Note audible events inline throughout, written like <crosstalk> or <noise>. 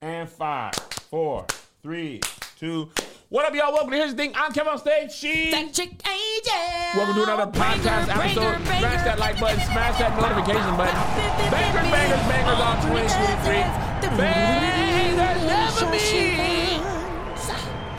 And five, four, three, two. What up, y'all? Welcome to Here's the Thing. I'm Kevin on stage. She. Angel. Welcome to another podcast Banger, episode. banger, Smash banger. that like button, smash that notification button. Bangers, bangers, bangers on 2023. Bangers never be.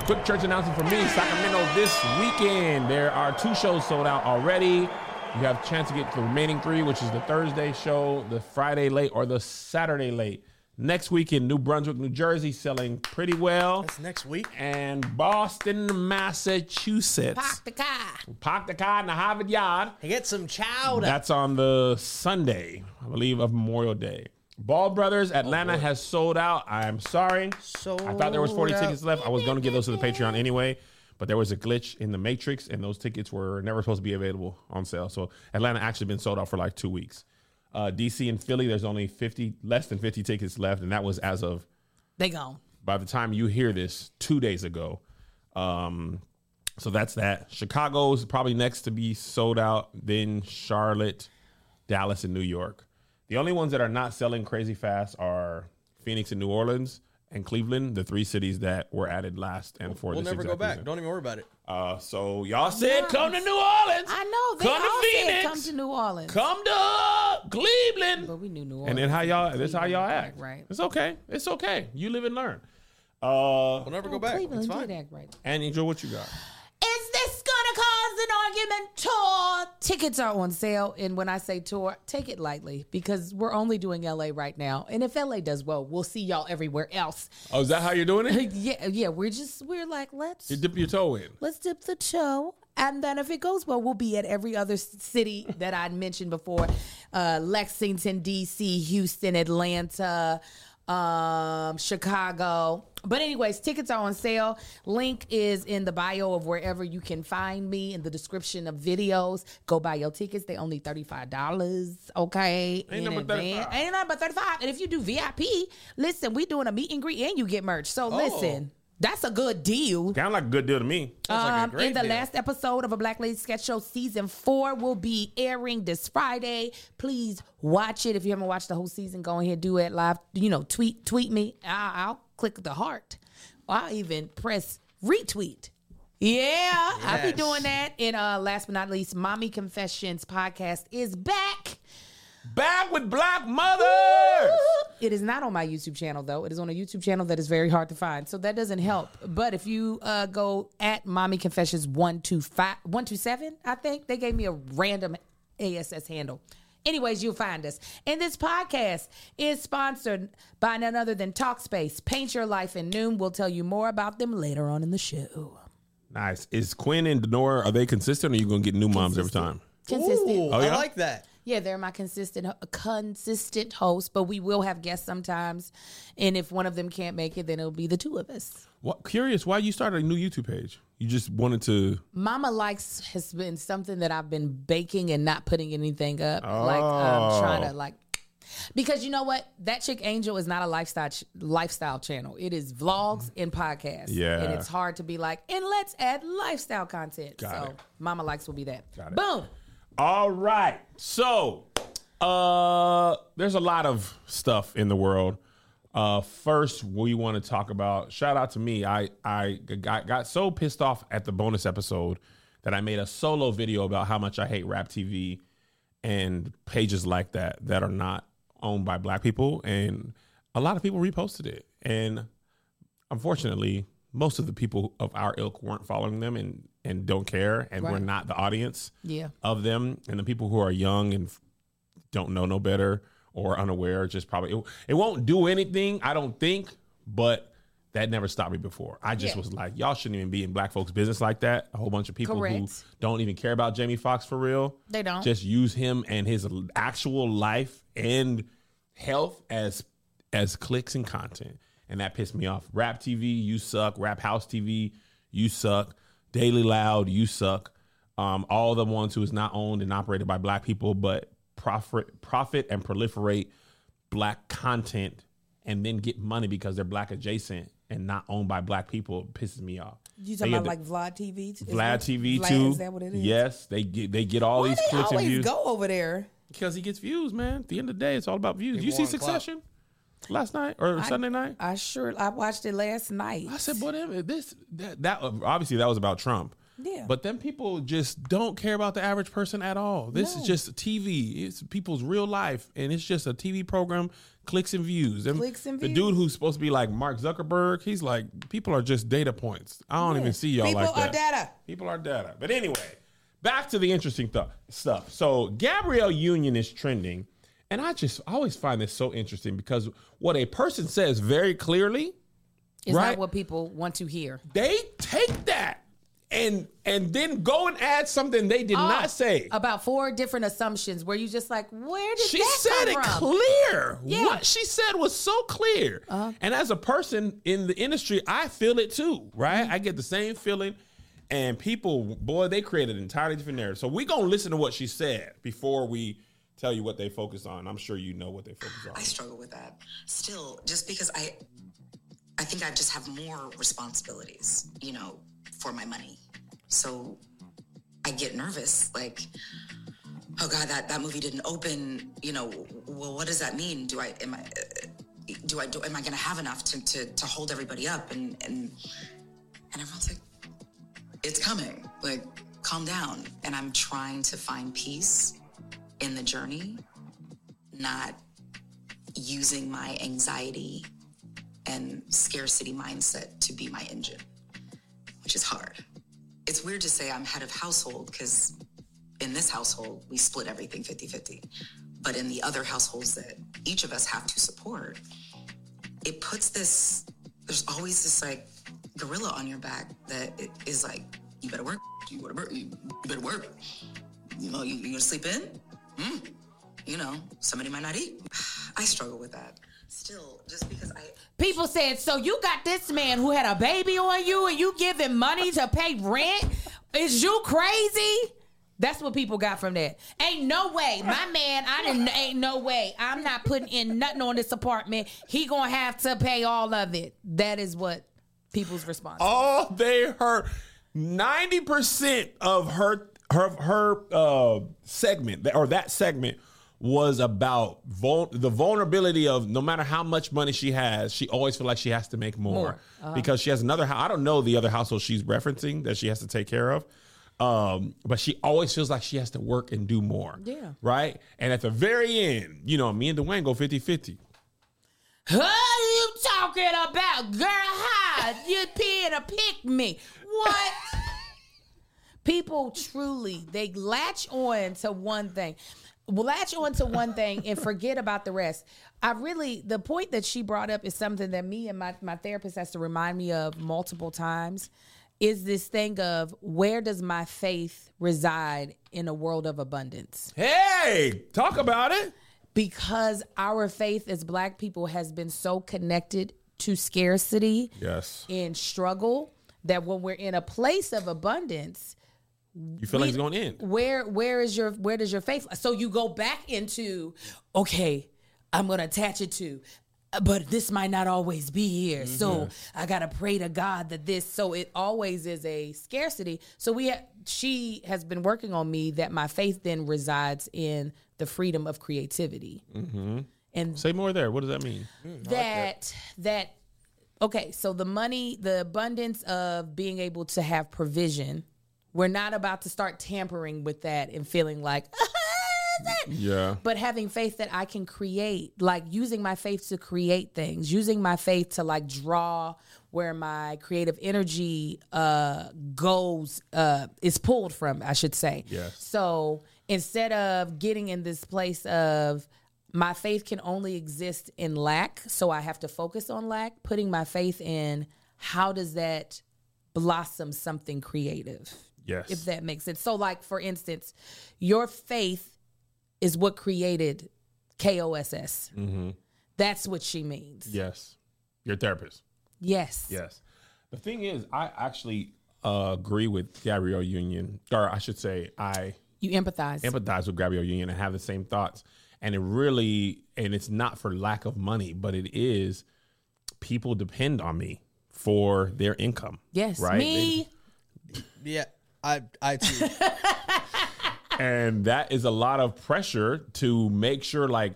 Quick church announcement for me, Sacramento this weekend. There are two shows sold out already. You have a chance to get the remaining three, which is the Thursday show, the Friday late, or the Saturday late. Next week in New Brunswick, New Jersey, selling pretty well. That's next week. And Boston, Massachusetts. Park the car. Park the car in the Harvard Yard. I get some chowder. That's on the Sunday, I believe, of Memorial Day. Ball Brothers, Atlanta oh, has sold out. I'm sorry. I thought there was 40 Sold tickets left. I was going to give those to the Patreon anyway, but there was a glitch in the Matrix, and those tickets were never supposed to be available on sale. So Atlanta actually been sold out for like two weeks. Uh, DC and Philly, there's only 50, less than 50 tickets left, and that was as of They gone. by the time you hear this, two days ago. Um, so that's that. Chicago's probably next to be sold out. Then Charlotte, Dallas, and New York. The only ones that are not selling crazy fast are Phoenix and New Orleans and Cleveland, the three cities that were added last and for We'll this never go back. reason. Don't even worry about it. Uh, so y'all said come to New Orleans. I know. They come all to said Phoenix. come to New Orleans. Come to Cleveland. But we knew New Orleans. And then how y'all? This how y'all act. Right. It's okay. It's okay. You live and learn. Uh, We'll never Oh, go back. Cleveland It's did fine. act right. and enjoy what you got. Is this gonna cause an argument tour? Tickets are on sale, and when I say tour, take it lightly because we're only doing LA right now. And if LA does well, we'll see y'all everywhere else. Oh, is that how you're doing it? <laughs> yeah, yeah. We're just we're like let's You dip your toe in. let's dip the toe. And then if it goes well, we'll be at every other city that I mentioned before. Uh, Lexington, DC, Houston, Atlanta, um, Chicago. But anyways, tickets are on sale. Link is in the bio of wherever you can find me in the description of videos. Go buy your tickets. They only $35. Okay. Ain't in nothing but advance. 35. Ain't but 35 And if you do VIP, listen, we doing a meet and greet and you get merch. So listen, that's a good deal. Sound like a good deal to me. Sounds like a Um, great in the deal. last episode of a Black Lady Sketch Show, season four will be airing this Friday. Please watch it. If you haven't watched the whole season, go ahead do it live. You know, tweet tweet me. I'll, I'll click the heart. I'll even press retweet. Yeah, I'll be doing that. And uh, last but not least, Mommy Confessions podcast is back. Back with Black Mothers. It is not on my YouTube channel though. It is on a YouTube channel that is very hard to find, so that doesn't help. But if you uh, go at Mommy Confessions one two five one two seven, I think they gave me a random ASS handle. Anyways, you'll find us. And this podcast is sponsored by none other than Talkspace. Paint Your Life in Noon. We'll tell you more about them later on in the show. Nice. Is Quinn and Denora, are they consistent or are you going to get new moms every time? Consistent. Ooh, Oh, yeah? I like that. Yeah, they're my consistent consistent host, but we will have guests sometimes. And if one of them can't make it, then it'll be the two of us. What, curious, why you started a new YouTube page? You just wanted to. Mama likes has been something that I've been baking and not putting anything up. Like um, trying to like because you know what? That chick Angel is not a lifestyle ch- lifestyle channel. It is vlogs and podcasts. Yeah. And it's hard to be like, and let's add lifestyle content. Got so it. Mama likes will be that. Got it. Boom. All right. So, uh, there's a lot of stuff in the world. Uh, first, we want to talk about. Shout out to me. I I got, got so pissed off at the bonus episode that I made a solo video about how much I hate Rap TV and pages like that that are not owned by Black people, and a lot of people reposted it. And unfortunately, most of the people of our ilk weren't following them and and don't care, and we're not the audience Yeah. of them and the people who are young and don't know no better or unaware just probably it, it won't do anything i don't think but that never stopped me before i just Yeah. was like y'all shouldn't even be in black folks business like that a whole bunch of people who don't even care about jamie Foxx for real They don't. just use him and his actual life and health as as clicks and content and that pissed me off rap tv you suck rap house tv you suck daily loud you suck um, all the ones who is not owned and operated by black people but profit profit and proliferate black content and then get money because they're black adjacent and not owned by black people pisses me off You They talking about the- like Vlad TV? Is Vlad that- TV Vlad, too. Is that what it is? Yes, they get they get all Why these they clicks and always views go over there? because he gets views, man. At the end of the day, it's all about views. you see Succession? clout. Last night or Sunday night? I sure I watched it last night. I said, "Boy, that- this that, that obviously that was about Trump." Yeah. But then people just don't care about the average person at all. This No. is just TV. It's people's real life, and it's just a TV program. Clicks and views. And Clicks and views. the dude who's supposed to be like Mark Zuckerberg, he's like, people are just data points. I don't even see y'all People like that. People are data. People are data. But anyway, back to the interesting th- stuff. So Gabrielle Union is trending, and I just I always find this so interesting because what a person says very clearly, It's right? not what people want to hear. they take that and and then go and add something they did Oh, not say. about four different assumptions where you just like, where did She that said it from? clear. Yeah. What she said was so clear. Uh-huh. And as a person in the industry, I feel it too, right? Mm-hmm. I get the same feeling. And people, boy, they created an entirely different narrative. So we're going to listen to what she said before we tell you what they focus on. I'm sure you know what they focus on. I struggle with that. Still, just because I I think I just have more responsibilities, you know, for my money. So I get nervous like oh god that that movie didn't open, you know, well what does that mean? Do I am I do I do am I going to have enough to, to to hold everybody up and and and everyone's like it's coming. Like calm down and I'm trying to find peace in the journey, not using my anxiety and scarcity mindset to be my engine, which is hard. It's weird to say I'm head of household because in this household, we split everything 50 50. But in the other households that each of us have to support, it puts this, there's always this like gorilla on your back that it is like, you better work, you better work, you better work. You know, you, you gonna sleep in? Hmm you know, somebody might not eat. <sighs> I struggle with that. Still, just because I People said, so you got this man who had a baby on you and you give him money to pay rent? Is you crazy? That's what people got from that. Ain't no way. My man, I didn't ain't no way. I'm not putting in nothing on this apartment. He gonna have to pay all of it. That is what people's response. all they heard 90% of her her her uh segment or that segment was about vul- the vulnerability of no matter how much money she has she always feel like she has to make more, More. Uh-huh. because she has another house i don't know the other household she's referencing that she has to take care of um, but she always feels like she has to work and do more Yeah. right and at the very end you know me and Dwyane go 50-50 What are you talking about, girl? How you being to pick me? What? People truly they latch on to one thing. Latch on to one thing and forget about the rest. I really the point that she brought up is something that me and my, my therapist has to remind me of multiple times. Is this thing of where does my faith reside in a world of abundance? hey talk about it because our faith as black people has been so connected to scarcity yes and struggle that when we're in a place of abundance you feel like it's going to end. where where is your where does your faith so you go back into okay i'm gonna attach it to uh, but this might not always be here. So i gotta pray to god that this so it always is a scarcity. So we ha- she has been working on me that my faith then resides in the freedom of creativity. And say more there. What does that mean? That that okay so the money the abundance of being able to have provision we're not about to start tampering with that and feeling like <laughs> yeah but having faith that I can create, like using my faith to create things, using my faith to like draw where my creative energy uh goes uh is pulled from, I should say. Yes. So instead of getting in this place of my faith can only exist in lack, so I have to focus on lack, putting my faith in how does that blossom something creative? Yes if that makes sense. So, like for instance, your faith is what created KOSS. That's what she means. Yes. Your therapist. Yes. Yes. The thing is, I actually uh, agree with Gabrielle Union, or I should say, I You empathize. empathize with Gabrielle Union and have the same thoughts. And it really, and it's not for lack of money, but it is people depend on me for their income. yes. Right. Me. Yeah, I I too. <laughs> and that is a lot of pressure to make sure like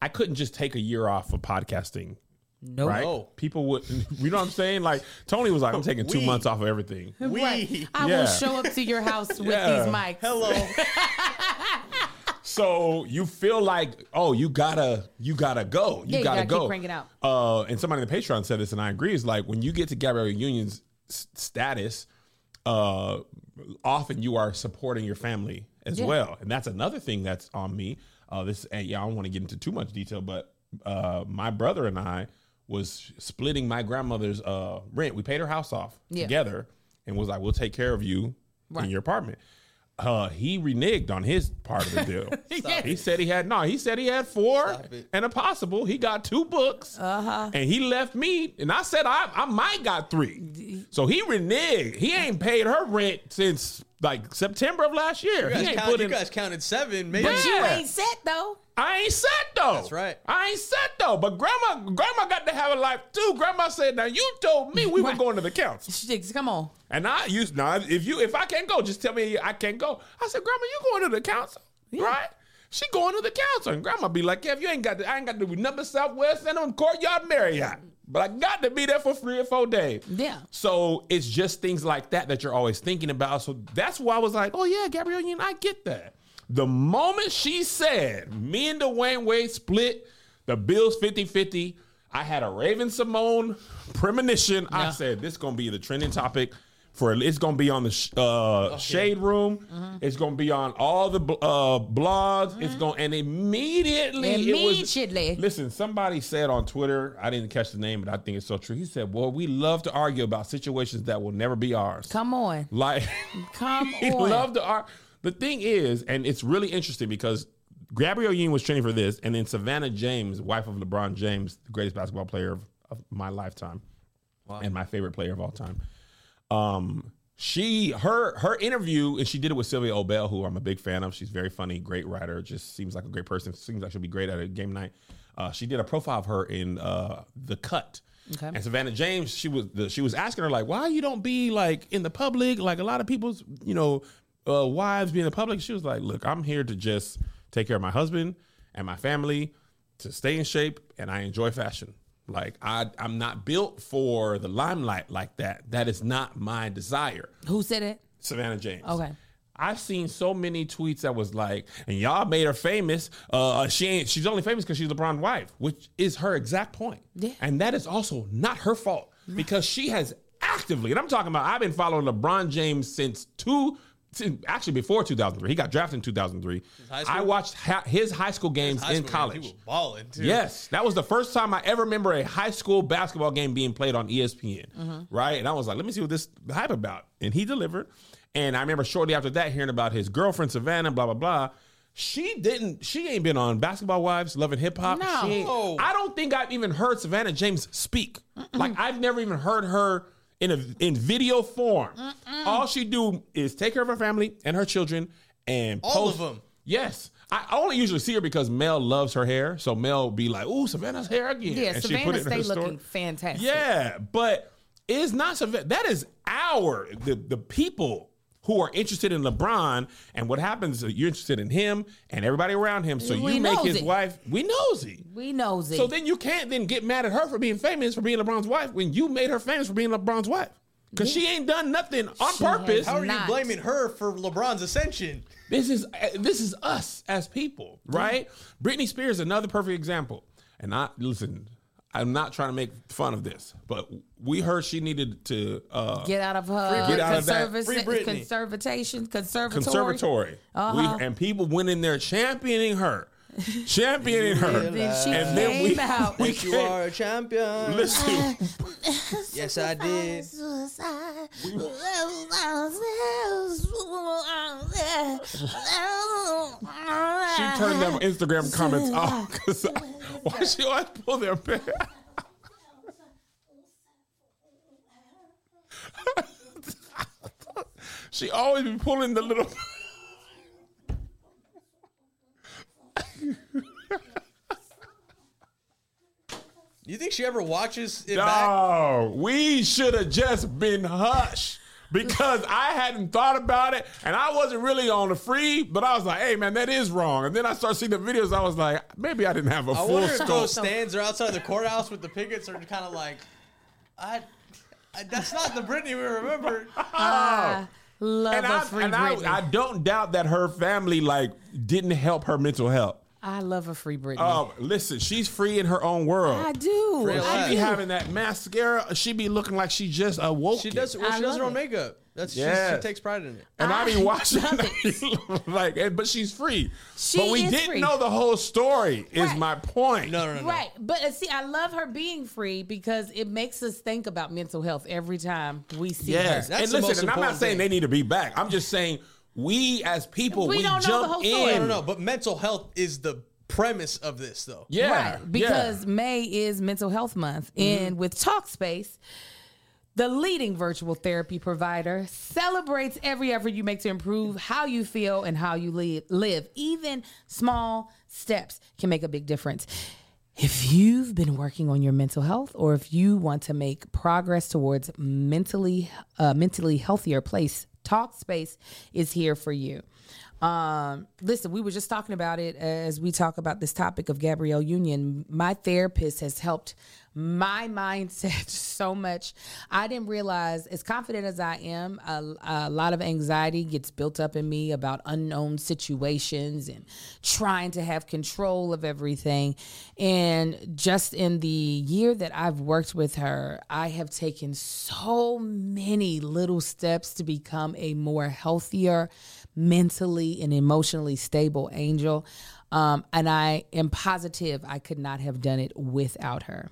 I couldn't just take a year off of podcasting. Nope. Right? No. People would, <laughs> you know what I'm saying? Like Tony was like, I'm taking two We- months off of everything. <laughs> We Right. I Yeah. will show up to your house with Yeah. these mics. hello. So you feel like, oh, you gotta, you gotta go. You Yeah, you gotta, gotta go. keep cranking out. Uh, and somebody in the Patreon said this, and I agree. Is like when you get to Gabrielle Union's status, uh, often you are supporting your family as Yeah. well, and that's another thing that's on me. Uh, this, and yeah, I don't want to get into too much detail, but uh, my brother and I was splitting my grandmother's uh, rent. We paid her house off Yeah. together, and was like, "We'll take care of you Right. in your apartment." Uh, he reneged on his part of the deal. <laughs> He said he had no. He said he had four and a possible. He got two books, uh-huh. and he left me. And I said I, I might got three. So he reneged. He ain't paid her rent since like September of last year. You guys, he ain't count, put you in. guys counted seven, maybe. But you ain't set though. I ain't set though. That's right. I ain't set though. But grandma, grandma got to have a life too. Grandma said, "Now you told me we were going to the council." <laughs> Sticks, come on. And I used now if you if I can't go, just tell me I can't go. I said, Grandma, you going to the council, right? She going to the council, and Grandma be like, "Yeah, if you ain't got, to, I ain't got to do number Southwest and on Courtyard Marriott, but I got to be there for three or four days." Yeah. So it's just things like that that you're always thinking about. So that's why I was like, "Oh yeah, Gabrielle Union, I get that." The moment she said, "Me and Dwyane Wade split the Bills 50-50," I had a Raven-Symoné premonition. I said, "This gonna be the trending topic." For it's gonna be on the sh- uh, shade room. Mm-hmm. It's gonna be on all the bl- uh, blogs. It's going and immediately it was- Immediately. Listen, somebody said on Twitter, I didn't catch the name, but I think it's so true. He said, Well, we love to argue about situations that will never be ours. Come on. Like, <laughs> Come <laughs> he on. love to argue. The thing is, and it's really interesting because Gabrielle Union was training for this, and then Savannah James, wife of LeBron James, the greatest basketball player of, of my lifetime, and my favorite player of all time. Um, she her her interview, and she did it with Sylvia Obell, who I'm a big fan of. She's very funny, great writer, just seems like a great person. Seems like she'll be great at a game night. Uh, she did a profile of her in uh, the cut. Okay. And Savannah James, she was the, she was asking her like, why you don't be like in the public, like a lot of people's, you know, uh, wives being in the public. She was like, look, I'm here to just take care of my husband and my family, to stay in shape, and I enjoy fashion. Like I, I'm not built for the limelight like that. That is not my desire. Who said it? Savannah James. Okay. I've seen so many tweets that was like, and y'all made her famous. Uh, she ain't. She's only famous because she's LeBron's wife, which is her exact point. Yeah. And that is also not her fault because she has actively, and I'm talking about. I've been following LeBron James since two. Actually, before 2003, he got drafted in 2003. I watched ha- his high school games High in school, college. He was balling too. Yes, that was the first time I ever remember a high school basketball game being played on ESPN. Mm-hmm. Right, and I was like, let me see what this hype about, and he delivered. And I remember shortly after that hearing about his girlfriend Savannah, blah blah blah. She didn't. She ain't been on Basketball Wives, Love & Hip Hop. No. She ain't- No. I don't think I've even heard Savannah James speak. Like I've never even heard her in a in video form. All she do is take care of her family and her children and All post- of 'em. Yes. I only usually see her because Mel loves her hair. So Mel be like, ooh, Savannah's hair again. Yeah, and Savannah stay looking fantastic. Yeah, but it's not Savannah. That is our, the, the people who are interested in LeBron. And what happens is you're interested in him and everybody around him. So We you make his nosy. wife, we nosy. We nosy. So then you can't then get mad at her for being famous for being LeBron's wife when you made her famous for being LeBron's wife. Because she ain't done nothing on She purpose. How are Not. you blaming her for LeBron's ascension? This is uh, this is us as people, right? Britney Spears, another perfect example. And I listen, I'm not trying to make fun of this, but we heard she needed to uh, Get out of her Get out of that. conserva- conservatation, conservatory. conservatory. Uh-huh. We, and people went in there championing her, championing her. She And then we- <laughs> came out. we- You are a champion. Listen, <laughs> Yes, I did. she turned them Instagram comments off <laughs> because why she always pull their hair? she always be pulling the little. You think she ever watches it back? No, we should have just been hush. because I hadn't thought about it and I wasn't really on the free, but I was like, hey man, that is wrong. And then I started seeing the videos, I was like, maybe I didn't have a I full wonder if scope. those stands are outside the courthouse with the pickets are kind of like, I, I, that's not the Britney we remember. <laughs> I ah, love and a I, free and I, I don't doubt that her family like didn't help her mental health. I love a free Britney. Um, listen, she's free in her own world. I do. Real I She be do. having that mascara. She be looking like she just awoke. She does. Well, I she does her own it. makeup. That's she, Yes. she takes pride in it. And I, be I watching love <laughs> like, and- but she's free. She but we is didn't free. know the whole story. Is Right. my point? No, no, no. no. Right. But uh, see, I love her being free because it makes us think about mental health every time we see Yes. her. That's and most listen, and I'm not saying thing. they need to be back. I'm just saying we as people We we, don't know jump the whole story. in. No, no, no. But mental health is the premise of this, though. Yeah. Right. Because yeah. May is Mental Health Month. Mm-hmm. And with Talkspace, the leading virtual therapy provider celebrates every effort you make to improve how you feel and how you li- live. Even small steps can make a big difference. If you've been working on your mental health or if you want to make progress towards mentally a mentally healthier place, Talkspace is here for you. Um, listen, we were just talking about it as we talk about this topic of Gabrielle Union. My therapist has helped my mindset <laughs> so much. I didn't realize, as confident as I am, a, a lot of anxiety gets built up in me about unknown situations and trying to have control of everything. And just in the year that I've worked with her, I have taken so many little steps to become a more healthier, mentally and emotionally stable angel. Um, and I am positive I could not have done it without her.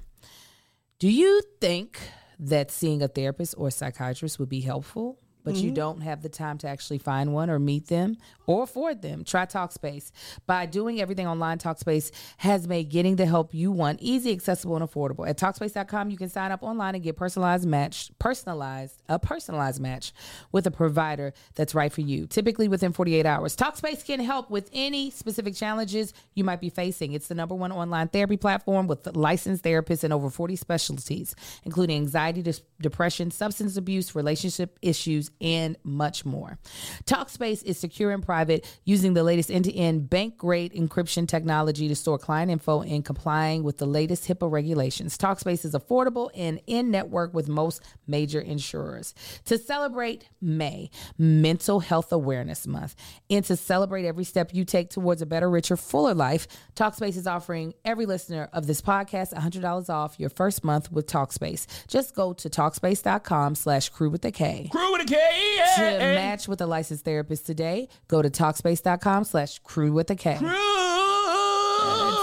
Do you think that seeing a therapist or psychiatrist would be helpful, but you mm-hmm. don't have the time to actually find one or meet them or afford them? Try Talkspace. By doing everything online, Talkspace has made getting the help you want easy, accessible, and affordable. At Talkspace.com, you can sign up online and get personalized match, personalized, a personalized match with a provider that's right for you, typically within 48 hours. Talkspace can help with any specific challenges you might be facing. It's the number one online therapy platform with licensed therapists in over 40 specialties, including anxiety, dis- depression, substance abuse, relationship issues, and much more. Talkspace is secure and private using the latest end to end bank grade encryption technology to store client info and complying with the latest HIPAA regulations. Talkspace is affordable and in network with most major insurers. To celebrate May, Mental Health Awareness Month, and to celebrate every step you take towards a better, richer, fuller life, Talkspace is offering every listener of this podcast $100 off your first month with Talkspace. Just go to Talkspace.com slash crew with a K. Crew with a K. To yeah. match with a licensed therapist today, go to Talkspace.com slash crew with a K. Crew.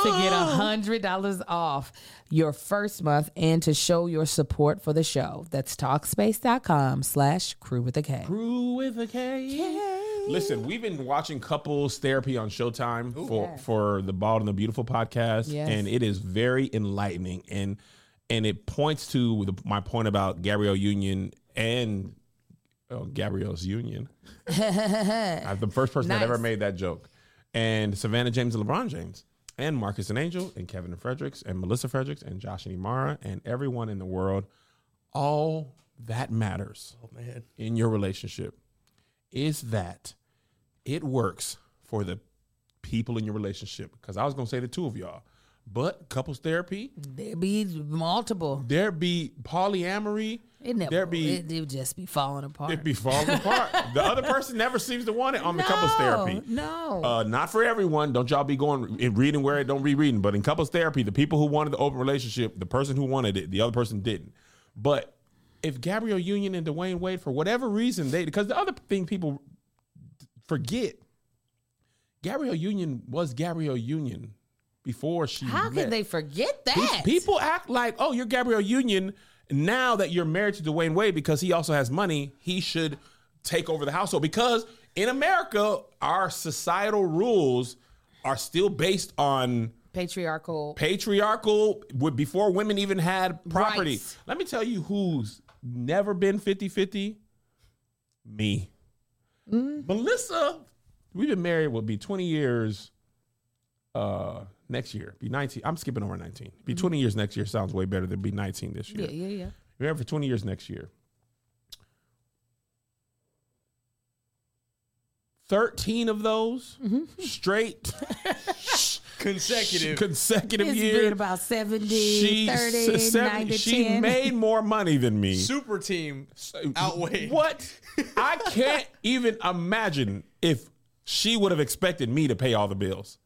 To get a hundred dollars off your first month and to show your support for the show. That's Talkspace.com slash crew with a K. Crew with a K. Listen, we've been watching couples therapy on Showtime for for the Bald and the Beautiful podcast, Yes. and it is very enlightening and and it points to the, my point about Gabrielle Union and oh, Gabrielle's Union. <laughs> I'm the first person that ever made that joke, and Savannah James and LeBron James. And Marcus and Angel, and Kevin and Fredericks, and Melissa Fredericks, and Josh and Imara, and everyone in the world. All that matters Oh man. in your relationship is that it works for the people in your relationship. Because I was gonna say the two of y'all, but couples therapy, There be multiple. there be polyamory, It never, there be it, it just be falling apart. it be falling apart. <laughs> The other person never seems to want it on the couples therapy. No. Uh, not for everyone. Don't y'all be going and reading where it don't be reading. But in couples therapy, the people who wanted the open relationship, the person who wanted it, the other person didn't. But if Gabrielle Union and Dwyane Wade, for whatever reason, they because the other thing people forget, Gabrielle Union was Gabrielle Union before she. How met. can they forget Pe- that? People act like, oh, you're Gabrielle Union. Now that you're married to Dwyane Wade because he also has money, he should take over the household. Because in America, our societal rules are still based on patriarchal. patriarchal before women even had property. Rights. Let me tell you who's never been 50-50. Me. Melissa, we've been married will be 20 years uh next year. Be 19. I'm skipping over 19. Be mm-hmm. 20 years next year sounds way better than be 19 this year. Yeah, yeah, yeah. We're for 20 years next year. 13 of those mm-hmm. straight <laughs> Consecutive. consecutive It's years. about 70, she 30, s- seven- 90, she 10. made more money than me. Super team outweighed. What? I can't even imagine if she would have expected me to pay all the bills.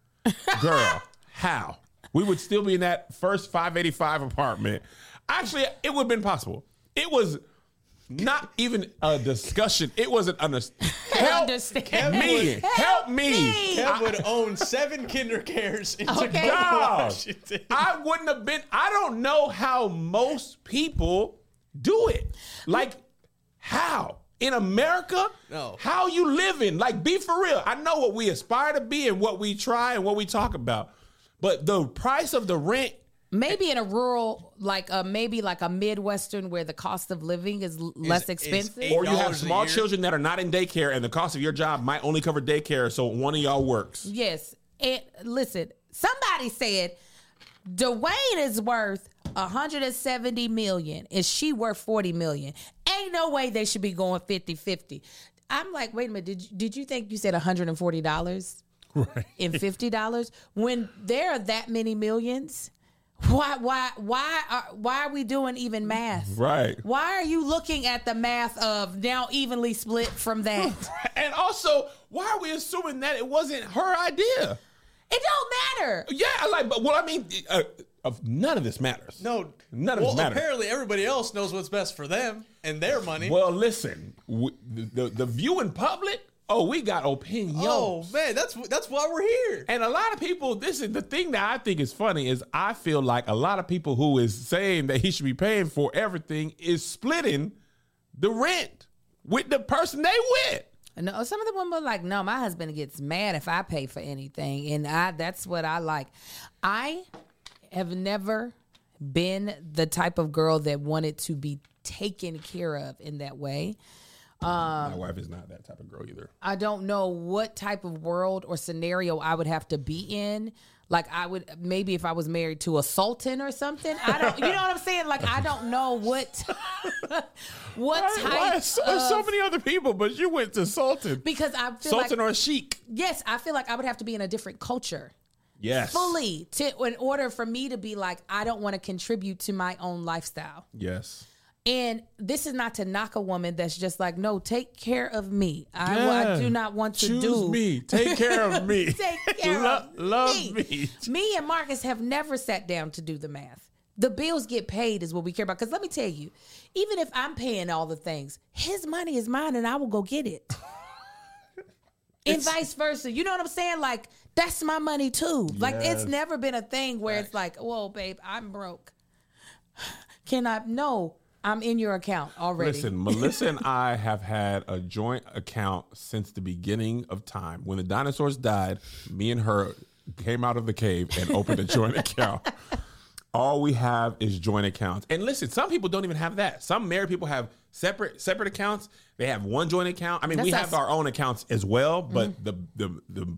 Girl, how? We would still be in that first 585 apartment. Actually, it would have been possible. It was not even a discussion. It was an under- help Understand. me. Help Help me. me. Kev would own seven KinderCares in Okay. Tacoma, Washington. I wouldn't have been. I don't know how most people do it. Like, how in America? No. How you living? Like, be for real. I know what we aspire to be and what we try and what we talk about, but the price of the rent. Maybe in a rural, like uh, maybe like a Midwestern where the cost of living is l- less expensive. eight- Or you have small children that are not in daycare, and the cost of your job might only cover daycare, so one of y'all works. Yes. And listen, somebody said Dwyane is worth 170 million and she worth 40 million. Ain't no way they should be going 50-50. I'm like, wait a minute, did you, did you think you said $140 <laughs> Right. and $50 when there are that many millions? Why why why are why are we doing even math? Right. Why are you looking at the math of now evenly split from that? <laughs> And also, why are we assuming that it wasn't her idea? it don't matter. Yeah, I like, but well, I mean, uh, uh, none of this matters. No, None of well, this matters. apparently everybody else knows what's best for them and their money. Well, listen, w- the, the the view in public. Oh, we got opinions. oh man, that's that's why we're here. And a lot of people, this is the thing that I think is funny is I feel like a lot of people who is saying that he should be paying for everything is splitting the rent with the person they with. No, some of the women were like, no, my husband gets mad if I pay for anything, and I that's what I like. I have never been the type of girl that wanted to be taken care of in that way. My wife is not that type of girl either. I don't know what type of world or scenario I would have to be in. Like I would maybe if I was married to a sultan or something. I don't. You know what I'm saying? Like I don't know what <laughs> what type Why? So, there's so many other people, but you went to Sultan. because I feel Sultan like or Sheik. yes, I feel like I would have to be in a different culture. Yes. fully to in order for me to be like I don't want to contribute to my own lifestyle. Yes. And this is not to knock a woman that's just like, no, take care of me. I, I do not want to Choose do me. Take care of me. <laughs> take care <laughs> Lo- of love me. me. Me and Marcus have never sat down to do the math. The bills get paid is what we care about. Because let me tell you, even if I'm paying all the things, his money is mine, and I will go get it. <laughs> and vice versa. You know what I'm saying? Like that's my money too. Like it's never been a thing where it's like, whoa, babe, I'm broke. <sighs> Can I? No, I'm in your account already. Listen, Melissa and I have had a joint account since the beginning of time. When the dinosaurs died, me and her came out of the cave and opened a joint <laughs> account. All we have is joint accounts. And listen, some people don't even have that. Some married people have separate separate accounts. They have one joint account. I mean, we have us. our own accounts as well, but mm-hmm. the the the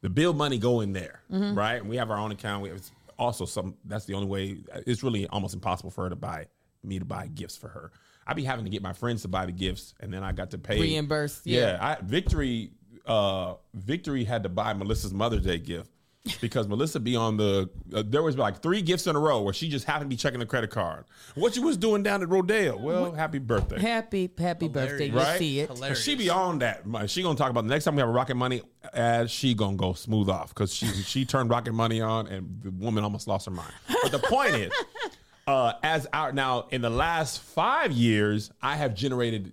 the bill money go in there, mm-hmm. right? And we have our own account. We have also some. That's the only way. It's really almost impossible for her to buy me to buy gifts for her. I'd be having to get my friends to buy the gifts, and then I got to pay Reimburse, Yeah, yeah. I, Victory. Uh, Victory had to buy Melissa's Mother's Day gift <laughs> because Melissa be on the. Uh, there was like three gifts in a row where she just happened to be checking the credit card. What you was doing down at Rodale? Well, happy birthday. happy, happy birthday. You Right? see it. Hilarious. She be on that. She gonna talk about the next time we have a Rocket Money ad. She gonna go smooth off because she she turned Rocket Money on and the woman almost lost her mind. But the point is, <laughs> uh, as our now in the last five years, I have generated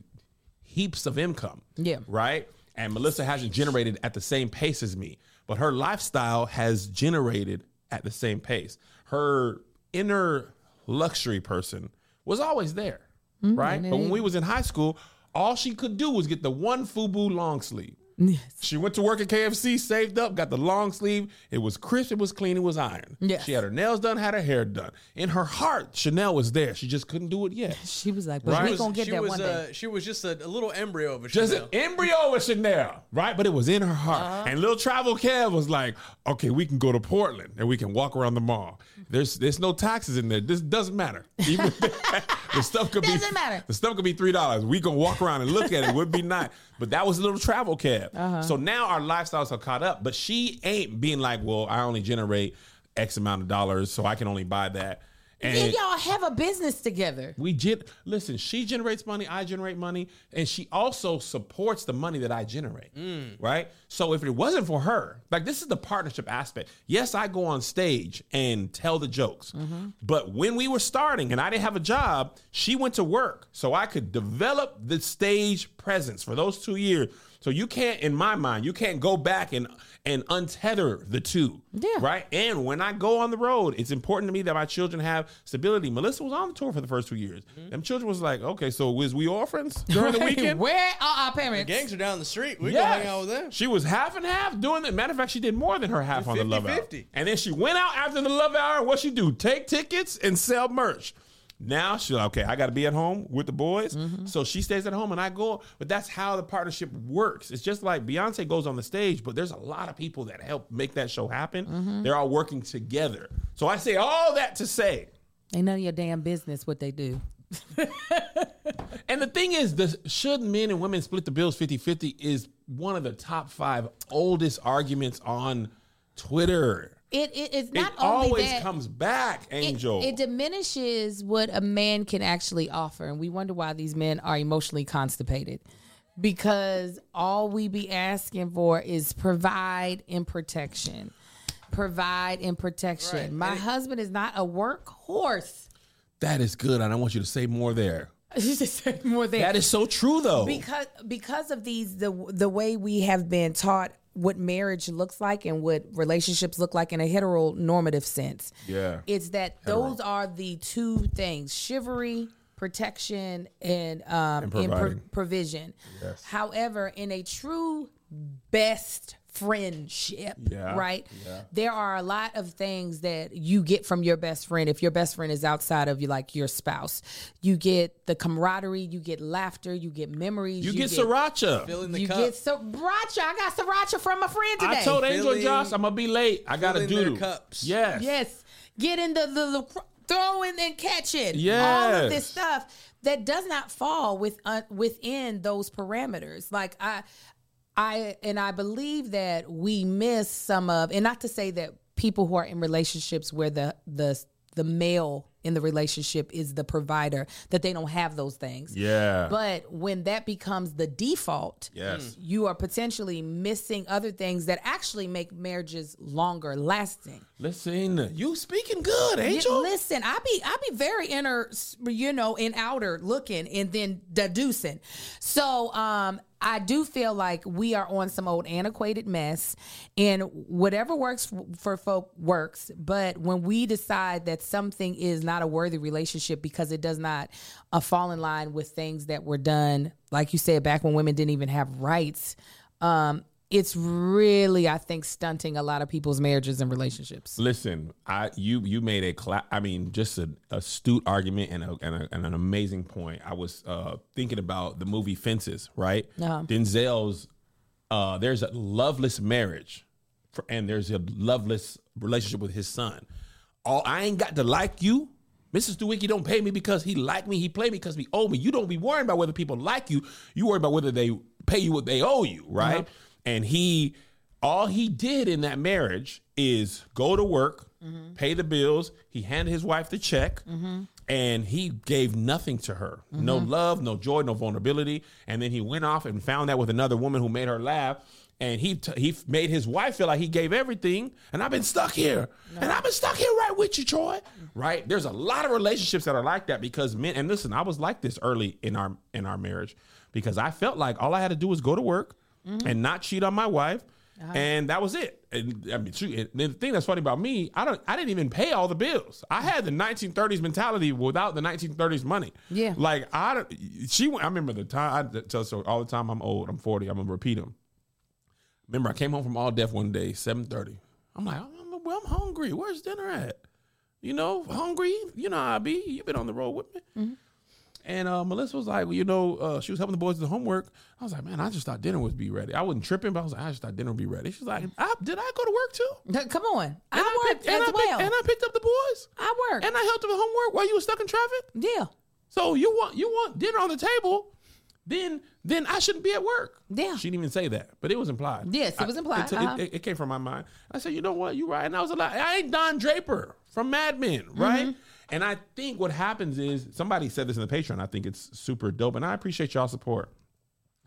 heaps of income. Yeah. Right. And Melissa hasn't generated at the same pace as me, but her lifestyle has generated at the same pace. Her inner luxury person was always there, right? and it But when we was in high school, all she could do was get the one FUBU long sleeve. Yes. She went to work at KFC, saved up, got the long sleeve. It was crisp, it was clean, it was iron. Yes. She had her nails done, had her hair done. In her heart, Chanel was there. She just couldn't do it yet. She was like, but Right. we She was- gonna get she that was one day. uh, she was just a, a little embryo of a Just Chanel. an embryo of Chanel, right? But it was in her heart. Uh-huh. And little Travel Kev was like, okay, we can go to Portland and we can walk around the mall. There's there's no taxes in there. This doesn't matter. Even <laughs> <laughs> the stuff could be Doesn't matter. The stuff could be three dollars. We can walk around and look at it. it. Would be nice. But that was a little travel Kev. Uh-huh. So now our lifestyles are caught up. But she ain't being like, well, I only generate X amount of dollars, so I can only buy that. And Then y'all have a business together. we gen- listen. She generates money. I generate money, and she also supports the money that I generate. Mm. Right. So if it wasn't for her, like this is the partnership aspect. Yes, I go on stage and tell the jokes, mm-hmm. but when we were starting and I didn't have a job, she went to work so I could develop the stage presence for those two years. So you can't, in my mind, you can't go back and and untether the two. Yeah. Right. And when I go on the road, it's important to me that my children have stability. Melissa was on the tour for the first two years. Mm-hmm. Them children was like, okay, so was we orphans during the <laughs> weekend? Where are our parents? Gangs are down the street. We Yes. go hang out with them. She was half and half doing it. Matter of fact, she did more than her half on the Love Hour. 50-50. And then she went out after the Love Hour. What she do? Take tickets and sell merch. Now she's like, okay, I got to be at home with the boys. Mm-hmm. So she stays at home and I go. But that's how the partnership works. It's just like Beyonce goes on the stage, but there's a lot of people that help make that show happen. Mm-hmm. They're all working together. So I say all that to say, Ain't none of your damn business what they do. <laughs> and the thing is, the should men and women split the bills 50 50 is one of the top five oldest arguments on Twitter. It, it it's It not only always that, comes back, Angel. It, diminishes what a man can actually offer, and we wonder why these men are emotionally constipated. Because all we be asking for is provide and protection, provide and protection. Right. My And husband is not a workhorse. that is good. And I want you to say more there. <laughs> You just say more than That is so true, though. because because of these the the way we have been taught what marriage looks like and what relationships look like in a heteronormative sense. Yeah. It's that those are the two things: chivalry, protection, and um And and pro- provision. However, in a true best friendship, Yeah, right? There are a lot of things that you get from your best friend if your best friend is outside of you like your spouse. You get the camaraderie, you get laughter, you get memories, you, get, sriracha. Fill in the you cup. get sriracha. I got sriracha from a friend today. I told Angel and Filling- Josh I'm gonna be late. I got to filling their do cups. Yes. Yes. Get in the, the, the throwing and catching. All Yes. of this stuff that does not fall with uh, within those parameters. Like I I and I believe that we miss some of and not to say that people who are in relationships where the the the male in the relationship is the provider that they don't have those things. Yeah. But when that becomes the default, Yes. you are potentially missing other things that actually make marriages longer lasting. Listen, you speaking good, Yeah, Angel. listen, I be I be very inner, you know, in outer looking and then deducing. So um I do feel like we are on some old antiquated mess, and whatever works for folk works. But when we decide that something is not a worthy relationship because it does not uh, fall in line with things that were done, like you said, back when women didn't even have rights, um, it's really, I think, stunting a lot of people's marriages and relationships. Listen, I you you made a cla- I mean, just an astute argument and, a, and, a, and an amazing point. I was uh, thinking about the movie Fences, right? Uh-huh. Denzel's uh, there's a loveless marriage, for, and there's a loveless relationship with his son. All I ain't got to like you. Mrs. Stewicki don't pay me because he like me. He play me because he owe me. You don't be worrying about whether people like you. You worry about whether they pay you what they owe you, right? And he, all he did in that marriage is go to work, mm-hmm. pay the bills. He handed his wife the check, mm-hmm. and he gave nothing to her. No mm-hmm. love, no joy, no vulnerability. And then he went off and found that with another woman who made her laugh. And he t- he made his wife feel like he gave everything, and I've been stuck here, and I've been stuck here right with you, Troy. Right? There's a lot of relationships that are like that because men. And listen, I was like this early in our in our marriage because I felt like all I had to do was go to work Mm-hmm. and not cheat on my wife, uh-huh. and that was it. And I mean, and the thing that's funny about me, I don't, I didn't even pay all the bills. I had the 1930s mentality without the 1930s money. Yeah. like I, don't- she. I remember the time I tell her all the time. I'm old. I'm 40. I'm gonna repeat them. Remember, I came home from all deaf one day, 7:30. I'm like, I'm, well, I'm hungry. Where's dinner at? You know, hungry. You know how I be. You've been on the road with me. Mm-hmm. And uh, Melissa was like, well, you know, uh, she was helping the boys with the homework. I was like, man, I just thought dinner would be ready. I wasn't tripping, but I was like, I just thought dinner would be ready. She's like, I, did I go to work too? <laughs> Come on. And I worked picked, and as I picked- well. and I picked up the boys. I worked. And I helped with homework while you were stuck in traffic. yeah. So you want you want dinner on the table, then then I shouldn't be at work. Yeah. She didn't even say that, but it was implied. Yes, it was I- implied, it, uh-huh. it- it came from my mind. I said, you know what, you're right. And I was like, I ain't Don Draper from Mad Men, right? Mm-hmm. And I think what happens is somebody said this in the Patreon. I think it's super dope, and I appreciate y'all support.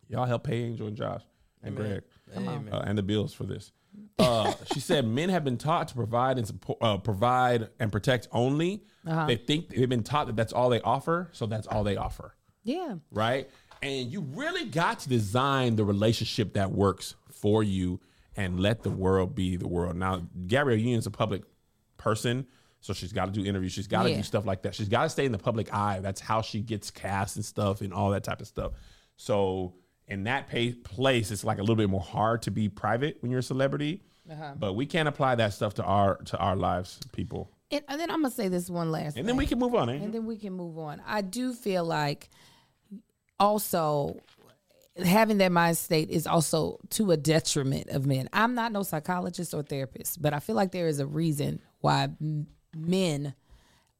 Y'all help pay Angel and Josh and Greg Amen. uh, and the bills for this. Uh, <laughs> she said men have been taught to provide and support, uh, provide and protect only. Uh-huh. They think they've been taught that that's all they offer, so that's all they offer, Yeah. right? And you really got to design the relationship that works for you and let the world be the world. Now, Gabrielle Union's a public person, so she's got to do interviews. She's got to Yeah. do stuff like that. She's got to stay in the public eye. That's how she gets cast and stuff and all that type of stuff. So in that pa- place, it's like a little bit more hard to be private when you're a celebrity. Uh-huh. But we can't apply that stuff to our to our lives, people. And, and then I'm gonna say this one last. And then we can move on. Eh? and then we can move on. I do feel like also having that mind state is also to a detriment of men. I'm not no psychologist or therapist, but I feel like there is a reason why men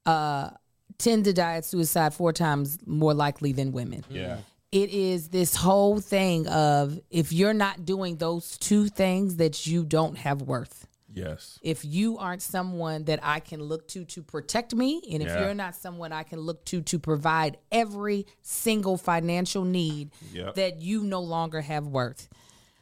uh, tend to die at suicide four times more likely than women. yeah. It is this whole thing of if you're not doing those two things that you don't have worth Yes. if you aren't someone that I can look to to protect me, and if Yeah. you're not someone I can look to to provide every single financial need, Yep. that you no longer have worth.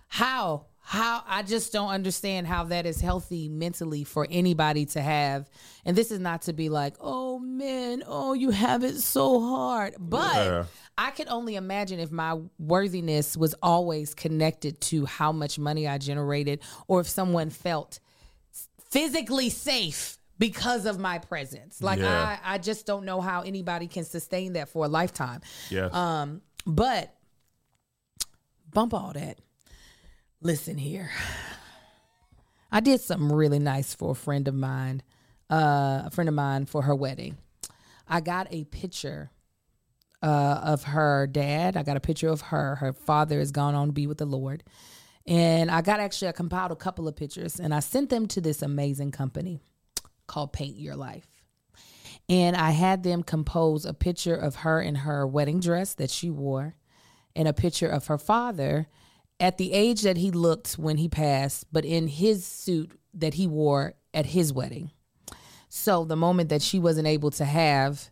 How? How? I just don't understand how that is healthy mentally for anybody to have. And this is not to be like, oh man, oh you have it so hard, but. Yeah. I can only imagine if my worthiness was always connected to how much money I generated, or if someone felt physically safe because of my presence. Like Yeah. I, I just don't know how anybody can sustain that for a lifetime. Yeah. Um, but bump all that. Listen here. I did something really nice for a friend of mine, uh, a friend of mine for her wedding. I got a picture uh, of her dad. I got a picture of her. Her father has gone on to be with the Lord. And I got actually, I compiled a couple of pictures and I sent them to this amazing company called Paint Your Life. And I had them compose a picture of her in her wedding dress that she wore and a picture of her father at the age that he looked when he passed, but in his suit that he wore at his wedding. So the moment that she wasn't able to have,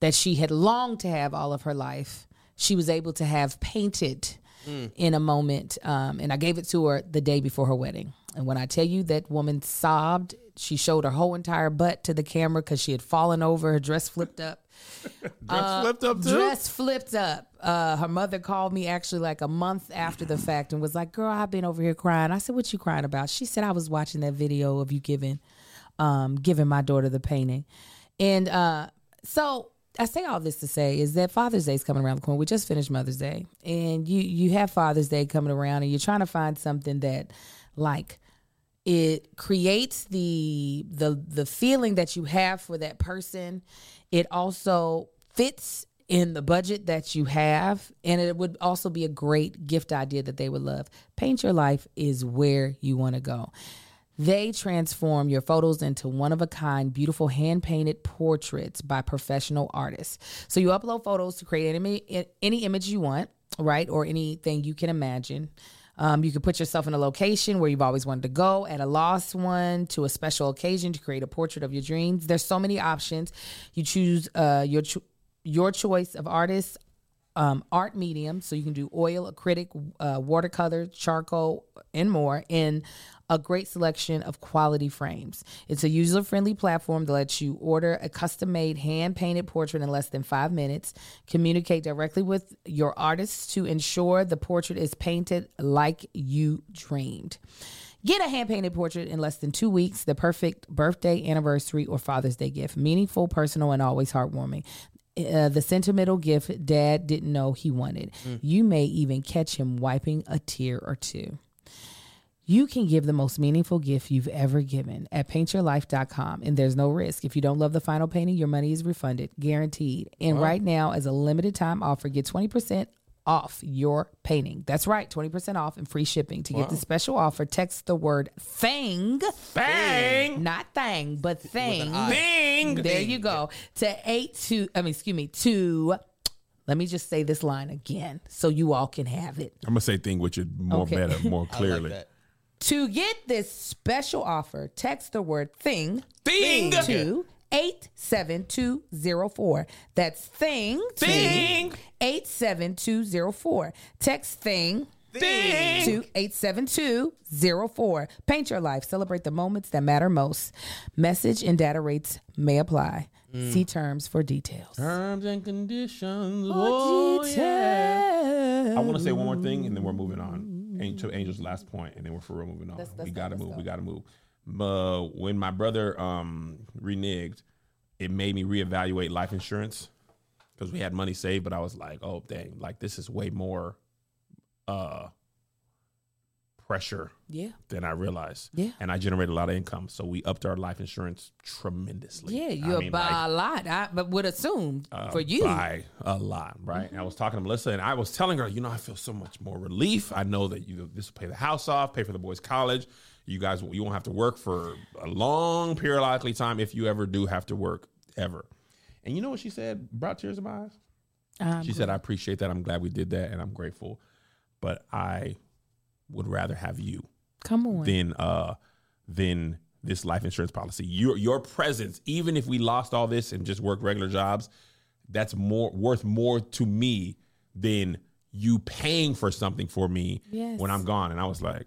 that she had longed to have all of her life, she was able to have painted in a moment. Um, and I gave it to her the day before her wedding. And when I tell you that woman sobbed, she showed her whole entire butt to the camera because she had fallen over, her dress flipped up. <laughs> Dress flipped up too. Dress flipped up. Uh, her mother called me actually like a month after the fact and was like, "Girl, I've been over here crying." I said, "What you crying about?" She said, "I was watching that video of you giving, um, giving my daughter the painting," and uh, so I say all this to say is that Father's Day is coming around the corner. We just finished Mother's Day, and you you have Father's Day coming around, and you're trying to find something that, like, it creates the the the feeling that you have for that person. It also fits in the budget that you have and it would also be a great gift idea that they would love. Paint your life is where you want to go they transform your photos into one of a kind, beautiful hand painted portraits by professional artists. So you upload photos to create any, any image you want, right? Or anything you can imagine. Um, you can put yourself in a location where you've always wanted to go, at a lost one, to a special occasion to create a portrait of your dreams. There's so many options. You choose uh, your cho- your choice of artists, um, art medium, so you can do oil, acrylic, uh, watercolor, charcoal, and more in a great selection of quality frames. It's a user friendly platform that lets you order a custom made, hand painted portrait in less than five minutes, communicate directly with your artist to ensure the portrait is painted like you dreamed. Get a hand painted portrait in less than two weeks, the perfect birthday, anniversary, or Father's Day gift. Meaningful, personal, and always heartwarming. Uh, the sentimental gift dad didn't know he wanted. You may even catch him wiping a tear or two. You can give the most meaningful gift you've ever given at paintyourlife.com, and there's no risk. If you don't love the final painting, your money is refunded, guaranteed. And right now, as a limited time offer, get 20% off your painting. That's right, 20% off and free shipping. To get the special offer, text the word thing, Bang! not thing, but thing. Bing! There you go. To eight two. I mean, excuse me. To let me just say this line again, so you all can have it. I'm gonna say thing which is more Okay. better, more <laughs> I like clearly. that. To get this special offer, text the word thing Thing. to 87204. That's thing to Thing. 87204. Text thing Thing. to 87204. Paint your life. Celebrate the moments that matter most. Message and data rates may apply. Mm. See terms for details. Terms and conditions. Oh, Oh, yeah. I want to say one more thing, and then we're moving on. An- To Angel's last point, and then we're for real moving on. Let's- let's we gotta move. go. We gotta move. Uh, when my brother um, reneged, it made me reevaluate life insurance because we had money saved, but I was like, oh dang, like this is way more uh, pressure Yeah. than I realized. Yeah. and I generated a lot of income, so we upped our life insurance tremendously. Yeah, I you're mean, by like, a lot, I, but would assume uh, for you. Mm-hmm. by a lot, right? And I was talking to Melissa, and I was telling her, you know, I feel so much more relief. I know that you this will pay the house off, pay for the boys' college. You guys, you won't have to work for a long periodically time if you ever do have to work ever. And you know what she said? Brought tears to my eyes. Um, She said, "I appreciate that. I'm glad we did that, and I'm grateful, but I would rather have you Come on. than uh than this life insurance policy. Your your presence, even if we lost all this and just work regular jobs, that's more worth more to me than you paying for something for me Yes. when I'm gone. And I was like,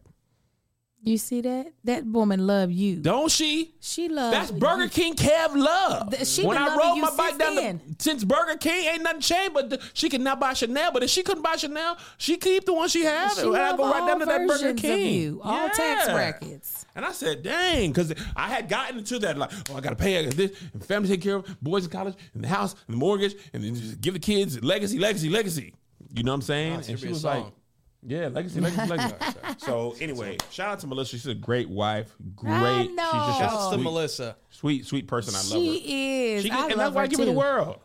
You see that? That woman love you. don't she? She love That's Burger King Kev love. Th- she when I rode my bike down the, then. since Burger King ain't nothing changed, but the, she could not buy Chanel. But if she couldn't buy Chanel, she keep the one she had. She and I go right down to that Burger King. you, all tax brackets. And I said, dang, because I had gotten into that, like, oh, I got to pay this, and family take care of, boys in college, and the house, and the mortgage, and then just give the kids legacy, legacy, legacy. You know what I'm saying? Oh, and she was song. like, yeah, legacy, legacy, legacy. <laughs> so anyway, shout out to Melissa. She's a great wife, great. I She's know. just a Shouts to sweet, Melissa. sweet, sweet person. I love her. She is. She I can, and love that's why her I give her the too. world.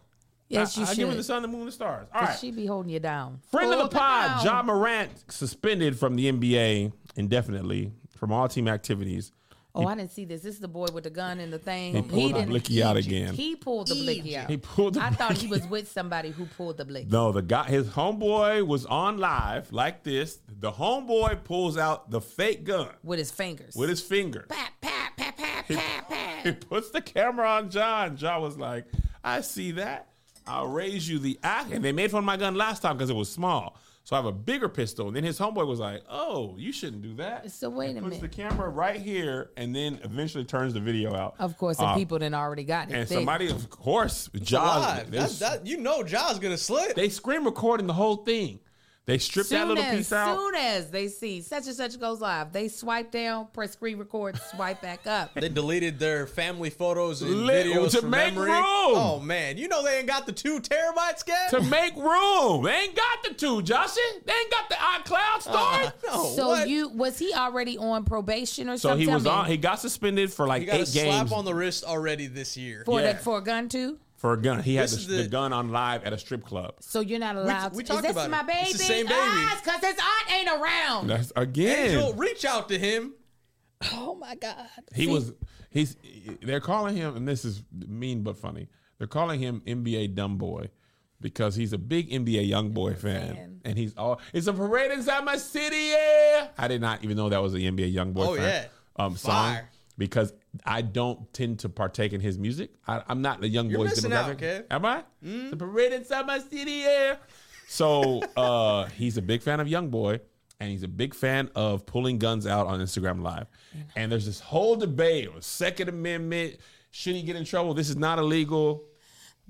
Yes, I, you I should. give her the sun, the moon, and the stars. All right. She be holding you down. Friend of the pod, down. Ja Morant suspended from the NBA indefinitely from all team activities. Oh, I didn't see this. This is the boy with the gun and the thing. He pulled the didn't- blicky out again. He pulled the blicky out. He pulled the I thought he was with somebody who pulled the blicky. No, the guy, his homeboy was on live like this. The homeboy pulls out the fake gun With his fingers. with his finger. pat, pat, pat, pat, pat, pat. <laughs> He puts the camera on Ja. Ja was like, I see that. I'll raise you the act. And they made fun of my gun last time because it was small. So I have a bigger pistol. And then his homeboy was like, Oh, you shouldn't do that. So wait a minute. Puts the camera right here and then eventually turns the video out. Of course, the Uh, people then already got it. And They- somebody, of course, Jaws, Live. they, that, you know Jaws gonna slip. they screen recording the whole thing. They stripped that little as, piece out. As soon as they see such and such goes live, they swipe down, press screen record, swipe back up. They deleted their family photos and Lit- videos to from make memory. room. Oh man, you know they ain't got the two terabytes yet. to make room. They ain't got the two, Joshy. They ain't got the iCloud uh, storage. <laughs> no, so what? you was he already on probation or so something? he was on. He got suspended for like you got a eight slap on the wrist already this year. for yeah. that for a gun too. For a gun. He had the, the the- gun on live at a strip club. So you're not allowed. we to, talked is this about my it. baby? It's the same baby. Ah, because his aunt ain't around. That's again. Angel, reach out to him. oh my god. he See, was. He's. They're calling him, and this is mean but funny. They're calling him NBA dumb boy because he's a big NBA young boy fan, fan. and he's all. It's a parade inside my city. Yeah, I did not even know that was the NBA young boy. Oh, fan, yeah. um, song Fire. because I don't tend to partake in his music. I, I'm not the young You're boys missing demographic. out, Kev. Am I? The parade inside my city. Yeah. So <laughs> uh, he's a big fan of Young Boy, and he's a big fan of pulling guns out on Instagram Live. And there's this whole debate on Second Amendment. Should he get in trouble? This is not illegal.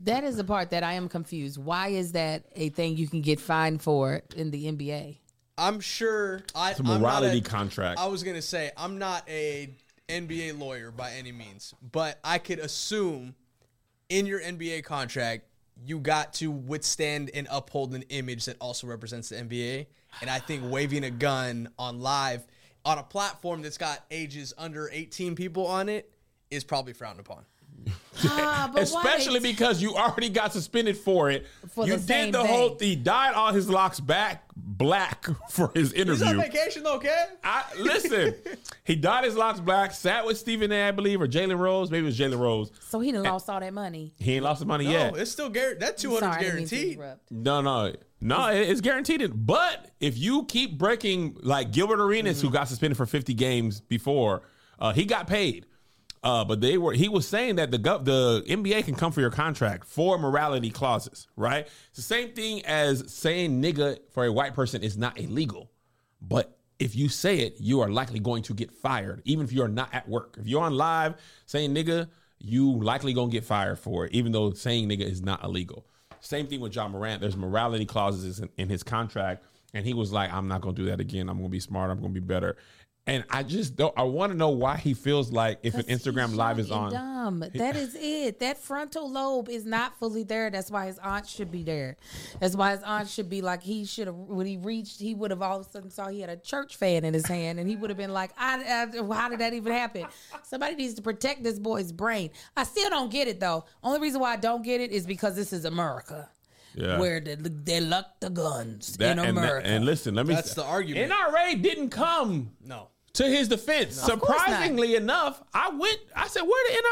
that is the part that I am confused. Why is that a thing you can get fined for in the NBA? I'm sure. I, It's a I'm not morality a- contract. I was gonna say I'm not a NBA lawyer by any means, but I could assume in your NBA contract you got to withstand and uphold an image that also represents the NBA. And I think waving a gun on live on a platform that's got ages under 18 people on it is probably frowned upon. <laughs> Ah, Especially they- because you already got suspended for it. For you the did the whole thing. thing. He dyed all his locks back black <laughs> for his interview. He's on vacation okay? I listen. <laughs> he dyed his locks black, sat with Stephen A, I believe, or Jalen Rose. Maybe it was Jalen Rose. so he done lost all that money. He ain't lost the money No, yet. it's still guaranteed. That 200 Sorry, I is didn't mean to guaranteed. No, no, no. It's guaranteed. But if you keep breaking, like Gilbert Arenas, who got suspended for 50 games before, uh, he got paid. Uh, but they were. He was saying that the gov, the NBA can come for your contract for morality clauses. Right. It's the same thing as saying nigga for a white person is not illegal, but if you say it, you are likely going to get fired, even if you're not at work. If you're on live saying nigga, you likely gonna get fired for it, even though saying nigga is not illegal. Same thing with Ja Morant. There's morality clauses in, in his contract, and he was like, "I'm not gonna do that again. I'm gonna be smart. I'm gonna be better." And I just don't. I want to know why he feels like if an Instagram live is on. Dumb. That is it. That frontal lobe is not fully there. That's why his aunt should be there. That's why his aunt should be like he should have when he reached. He would have all of a sudden saw he had a church fan in his hand, and he would have been like, I, I, "How did that even happen?" Somebody needs to protect this boy's brain. I still don't get it though. Only reason why I don't get it is because this is America. Yeah. Where they, they luck the guns That- in and, America. and listen, let me. That's the argument. NRA didn't come No. To his defense. Not. Surprisingly enough, I went. I said, "Where the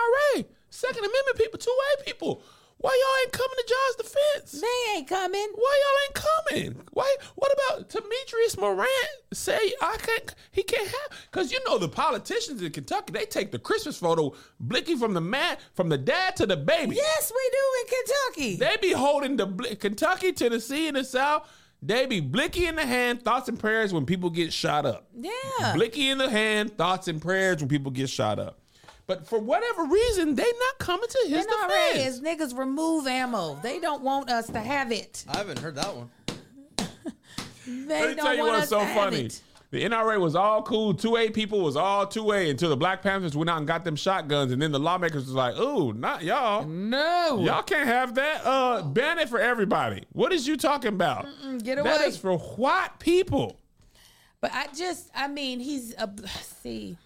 NRA, Second Amendment people, two A people? Why y'all ain't coming to Ja's defense? they ain't coming. Why y'all ain't coming? Why? What about Temetrius Morant? Say I can't. He can't have because you know the politicians in Kentucky they take the Christmas photo blinking from the man from the dad to the baby. Yes, we do in Kentucky. They be holding the bl- Kentucky, Tennessee, and the South. They be blicky in the hand, thoughts and prayers when people get shot up. yeah. Blicky in the hand, thoughts and prayers when people get shot up. But for whatever reason, they not coming to his NRA defense. is niggas remove ammo. They don't want us to have it. I haven't heard that one. They Let me don't tell you want what's us so to have funny. it. The NRA was all cool. 2A people was all 2A until the Black Panthers went out and got them shotguns. And then the lawmakers was like, ooh, not y'all. No. Y'all can't have that. Uh, ban it for everybody. What is you talking about? get That away. is for white people. But I just, I mean, he's a see.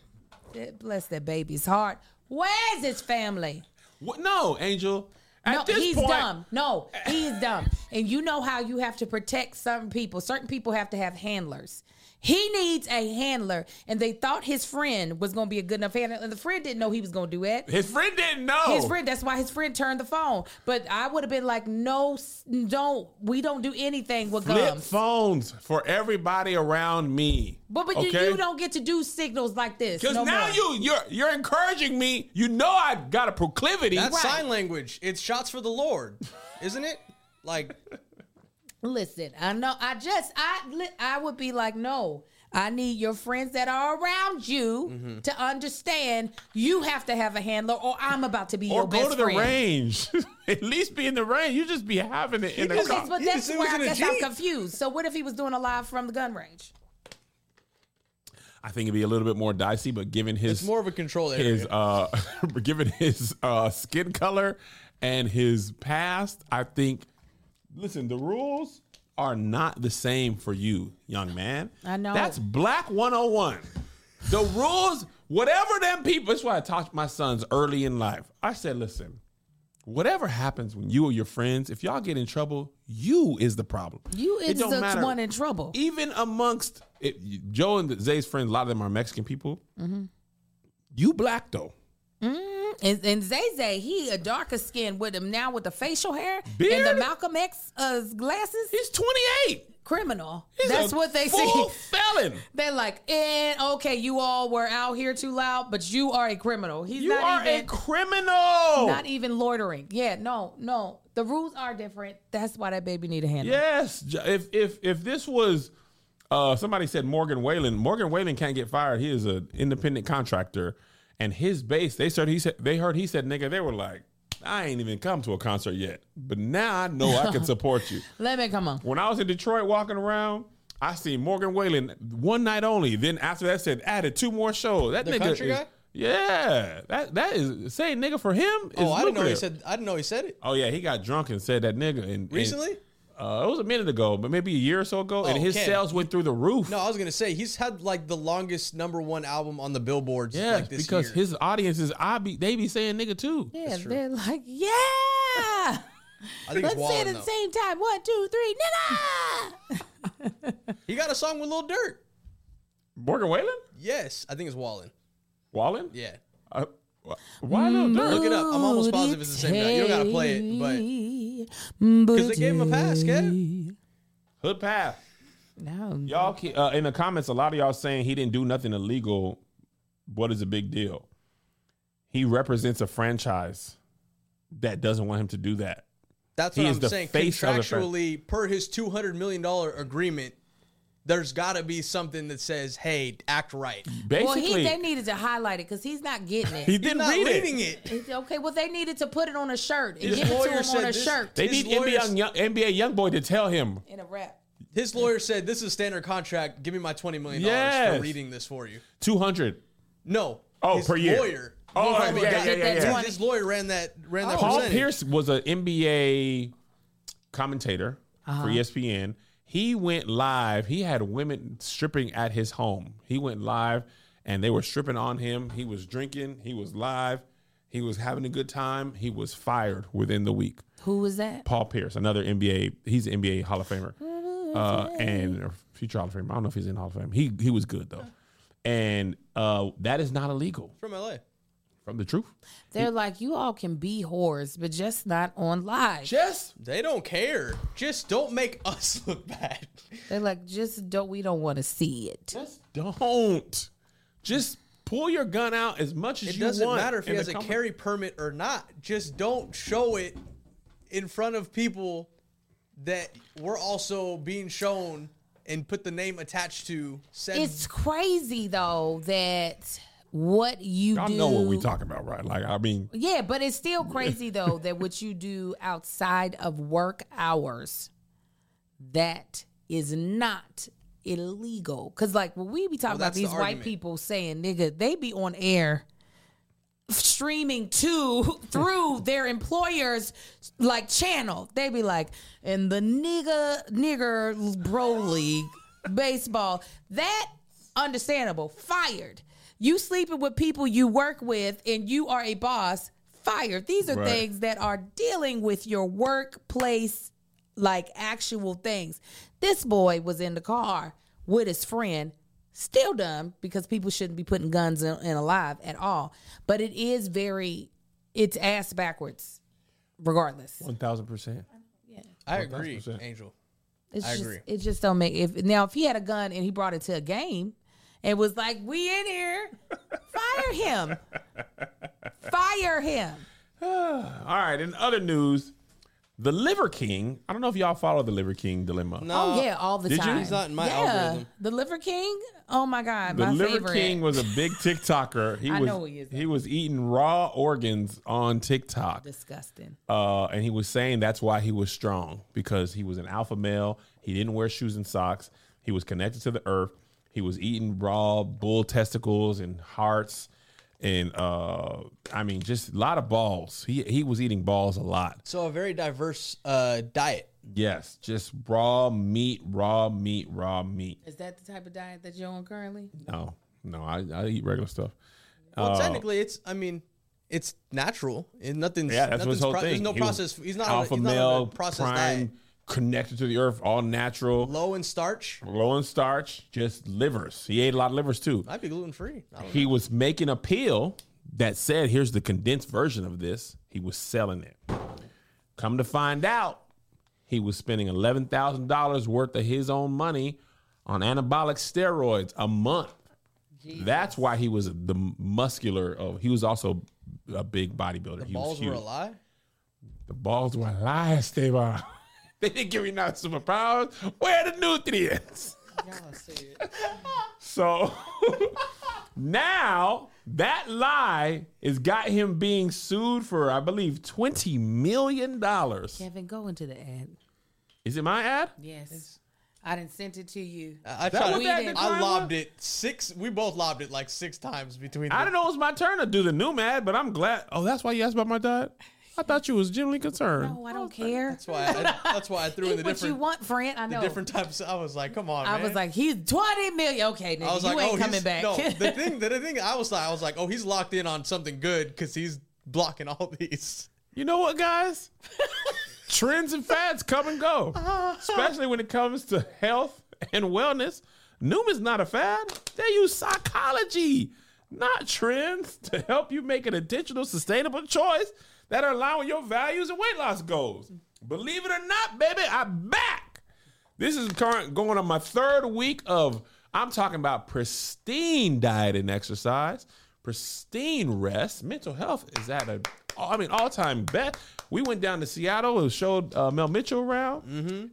Bless that baby's heart. Where's his family? What? No, Angel. At no, this he's point, dumb. No, he's dumb. And you know how you have to protect certain people. Certain people have to have handlers. He needs a handler, and they thought his friend was going to be a good enough handler, and the friend didn't know he was going to do it. His friend didn't know. His friend. That's why his friend turned the phone. But I would have been like, no, don't. We don't do anything with Flip gums. phones for everybody around me. But but you, okay? you don't get to do signals like this. Because no now more. you you're you're encouraging me. You know I've got a proclivity. That's Right. sign language. It's shots for the Lord, isn't it? Like, Listen, I know. I just I li- I would be like, no. I need your friends that are around you Mm-hmm. to understand you have to have a handler, or I'm about to be or your go best to the friend. range. <laughs> At least be in the range. You just be having it in the just- car. But that's where I guess I'm confused. So what if he was doing a live from the gun range? I think it'd be a little bit more dicey, but given his it's more of a control area. his uh <laughs> given his uh skin color and his past, I think listen, the rules are not the same for you, young man. I know. That's black 101. The rules, whatever them people, that's why I taught my sons early in life. I said, listen, whatever happens when you or your friends, if y'all get in trouble, you is the problem. You is the matter. one in trouble. Even amongst it, Joe and Zay's friends, a lot of them are Mexican people. Mm-hmm. You black though. And, and Zay Zay, he a darker skin with him now with the facial hair and the Malcolm X uh, glasses. He's 28. Criminal. He's That's what they full see. felon. <laughs> They're like, and okay, you all were out here too loud, but you are a criminal. He's You not are even a criminal. not even loitering. Yeah, no, no. The rules are different. That's why that baby need a handle. Yes. If if if this was uh somebody said Morgan Wallen, Morgan Wallen can't get fired. He is an independent contractor. And his base, they said he said they heard he said, nigga, they were like, I ain't even come to a concert yet. But now I know I can <laughs> support you. Let me come on. When I was in Detroit walking around, I seen Morgan Wallen one night only. Then after that said added two more shows. That The nigga country is- guy? Yeah. That that is saying nigga for him is oh, I didn't know he said. I didn't know he said it Oh yeah, he got drunk and said that nigga and, and- recently. Uh, it was a minute ago, but maybe a year or so ago, and Oh, his Ken. sales went through the roof. No, I was gonna say he's had like the longest number one album on the billboards. Yeah, like this because year. his audience is I be they be saying nigga too. Yeah, they're like, yeah. I think Let's say it at the same time. One, two, three, nigga. He got a song with Lil Durk. Morgan Wallen, Yes, I think it's Wallen. Wallen. Yeah, Uh, wh- why no? Durk? Look it up. I'm almost positive it's the same guy. You don't gotta play it, but because they gave him a pass, Kev. Hood pass. No, Y'all ke- uh, in the comments, a lot of y'all saying he didn't do nothing illegal. What is a big deal? He represents a franchise that doesn't want him to do that. That's He what is I'm saying. face of the Contractually, per his two hundred million dollar agreement, there's got to be something that says, "Hey, act right." well, Basically, he, they needed to highlight it because he's not getting it. <laughs> he didn't He's not read reading it. it. Okay, well, they needed to put it on a shirt and His give it to him on a this- shirt They need NBA young, NBA young boy to tell him. in a rap. His lawyer said, "This is a standard contract. Give me my twenty million dollars Yes. for reading this for you." Two hundred. No. Oh, his per year. Lawyer. Oh, yeah, lawyer yeah, got- yeah, yeah, his- yeah. His lawyer ran that ran that Paul percentage. Pierce was an NBA commentator for uh-huh. E ESPN. He went live. He had women stripping at his home. He went live and they were stripping on him. He was drinking. He was live. He was having a good time. He was fired within the week. Who was that? Paul Pierce, another NBA. He's an NBA Hall of Famer uh, and or future Hall of Famer. I don't know if he's in Hall of Fame. He he was good though, and uh, that is not illegal. from LA. From the truth, They're like, you all can be whores, but just not on live. just They don't care. Just don't make <laughs> us look bad. They're like, just don't. We don't want to see it. Just don't. Just pull your gun out as much as It you want. It doesn't matter if he in has a company. carry permit or not. Just don't show it in front of people that we're also being shown and put the name attached to. Said It's crazy though that what you Y'all do. know what we talking about, right? Like, I mean, Yeah, but it's still <laughs> crazy though that what you do outside of work hours, that is not illegal. Cause like when we be talking Well, about that's the these white argument. people saying, nigga, they be on air streaming to <laughs> through their employers like channel. They be like, in the nigga nigger bro league baseball, that understandable, fired. You sleeping with people you work with and you are a boss, fired. These are Right. things that are dealing with your workplace like actual things. This boy was in the car with his friend, still dumb because people shouldn't be putting guns in, in alive at all. But it is very, it's ass backwards, regardless. one thousand percent. Yeah, I agree, 1000%. Angel. It's I just, agree. It just don't make if now if he had a gun and he brought it to a game and was like, "We in here," fire him, fire him. <sighs> All right. In other news, the Liver King. I don't know if y'all follow the Liver King dilemma. No, Oh yeah, all the did you? He's not in my yeah. algorithm. The Liver King. Oh my God, The my Liver favorite. King was a big <laughs> TikToker. He I was know he is. he was eating raw organs on TikTok. disgusting. uh, and he was saying that's why he was strong because he was an alpha male. He didn't wear shoes and socks. He was connected to the earth. He was eating raw bull testicles and hearts, and uh, I mean, just a lot of balls. He he was eating balls a lot. So a very diverse uh, diet. Yes, just raw meat, raw meat, raw meat. Is that the type of diet that you're on currently? No, no, I, I eat regular stuff. Well, Uh, technically, it's. I mean, it's natural. And nothing's. Yeah, that's what his nothing's whole pro- thing. There's no He process. He's not. alpha a, he's male, on a processed prime, diet. Connected to the earth, all natural, Low in starch. low in starch, just livers. He ate a lot of livers too. Might be gluten free. He was making a pill that said, "Here's the condensed version of this." He was selling it. Come to find out, he was spending eleven thousand dollars worth of his own money on anabolic steroids a month. That's why he was the muscular of. He was also a big bodybuilder. he Balls was were a lie. The balls were lies, Esteban. <laughs> <laughs> they didn't give me no superpowers. Where are the nutrients? <laughs> So <laughs> now that lie has got him being sued for, I believe, twenty million dollars. Kevin, go into the ad. Is it my ad? Yes, I didn't send it to you. I, I that tried. what that the I crime lobbed it six. We both lobbed it like six times between. I the- didn't know it was my turn to do the new ad, but I'm glad. Oh, that's why you asked about my diet. I thought you was genuinely concerned. No, I don't care. That's why. I, that's why I threw <laughs> in Eat the what different, you want, friend. I know. the different types. I was like, come on, I man. was like, he's twenty million. Okay, nigga, I was you like, ain't oh, coming he's, back. No, <laughs> the thing, the thing, I was like, I was like, oh, he's locked in on something good because he's blocking all these. You know what, guys? <laughs> Trends and fads come and go, especially when it comes to health and wellness. Noom is not a fad. They use psychology, not trends, to help you make an intentional, sustainable choice that are allowing your values and weight loss goals. Believe it or not, baby, I'm back. This is current going on my third week of I'm talking about pristine diet and exercise, pristine rest. Mental health is at a I mean all time best. We went down to Seattle and showed uh, Mel Mitchell around,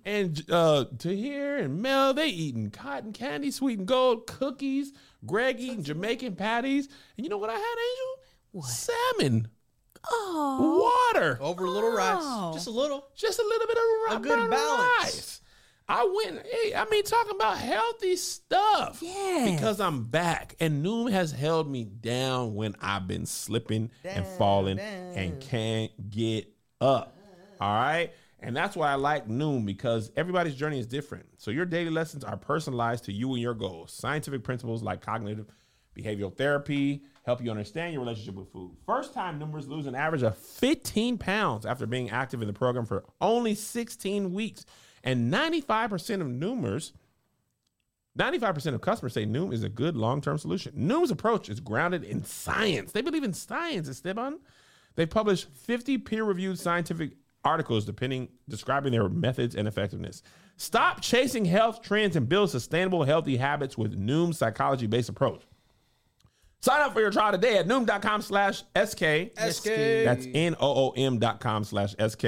and uh, Tahir and Mel they eating cotton candy, sweet and gold cookies. Greg eating Jamaican patties, and you know what I had, Angel? What? Salmon, oh, water Over a little Oh. rice, just a little. just a little bit of ri- A good brown balance. rice. I went, hey, I mean, talking about healthy stuff. Yes. Because I'm back. And Noom has held me down when I've been slipping and falling and can't get up. All right. And that's why I like Noom because everybody's journey is different. So your daily lessons are personalized to you and your goals. Scientific principles like cognitive behavioral therapy help you understand your relationship with food. First time Noomers lose an average of 15 pounds after being active in the program for only 16 weeks. And 95% of Noomers 95% of customers say Noom is a good long-term solution. Noom's approach is grounded in science. They believe in science, Esteban. They publish 50 peer-reviewed scientific articles depending describing their methods and effectiveness. Stop chasing health trends and build sustainable healthy habits with Noom's psychology-based approach. Sign up for your trial today at noom.com slash SK. SK. That's N-O-O-M dot com slash SK.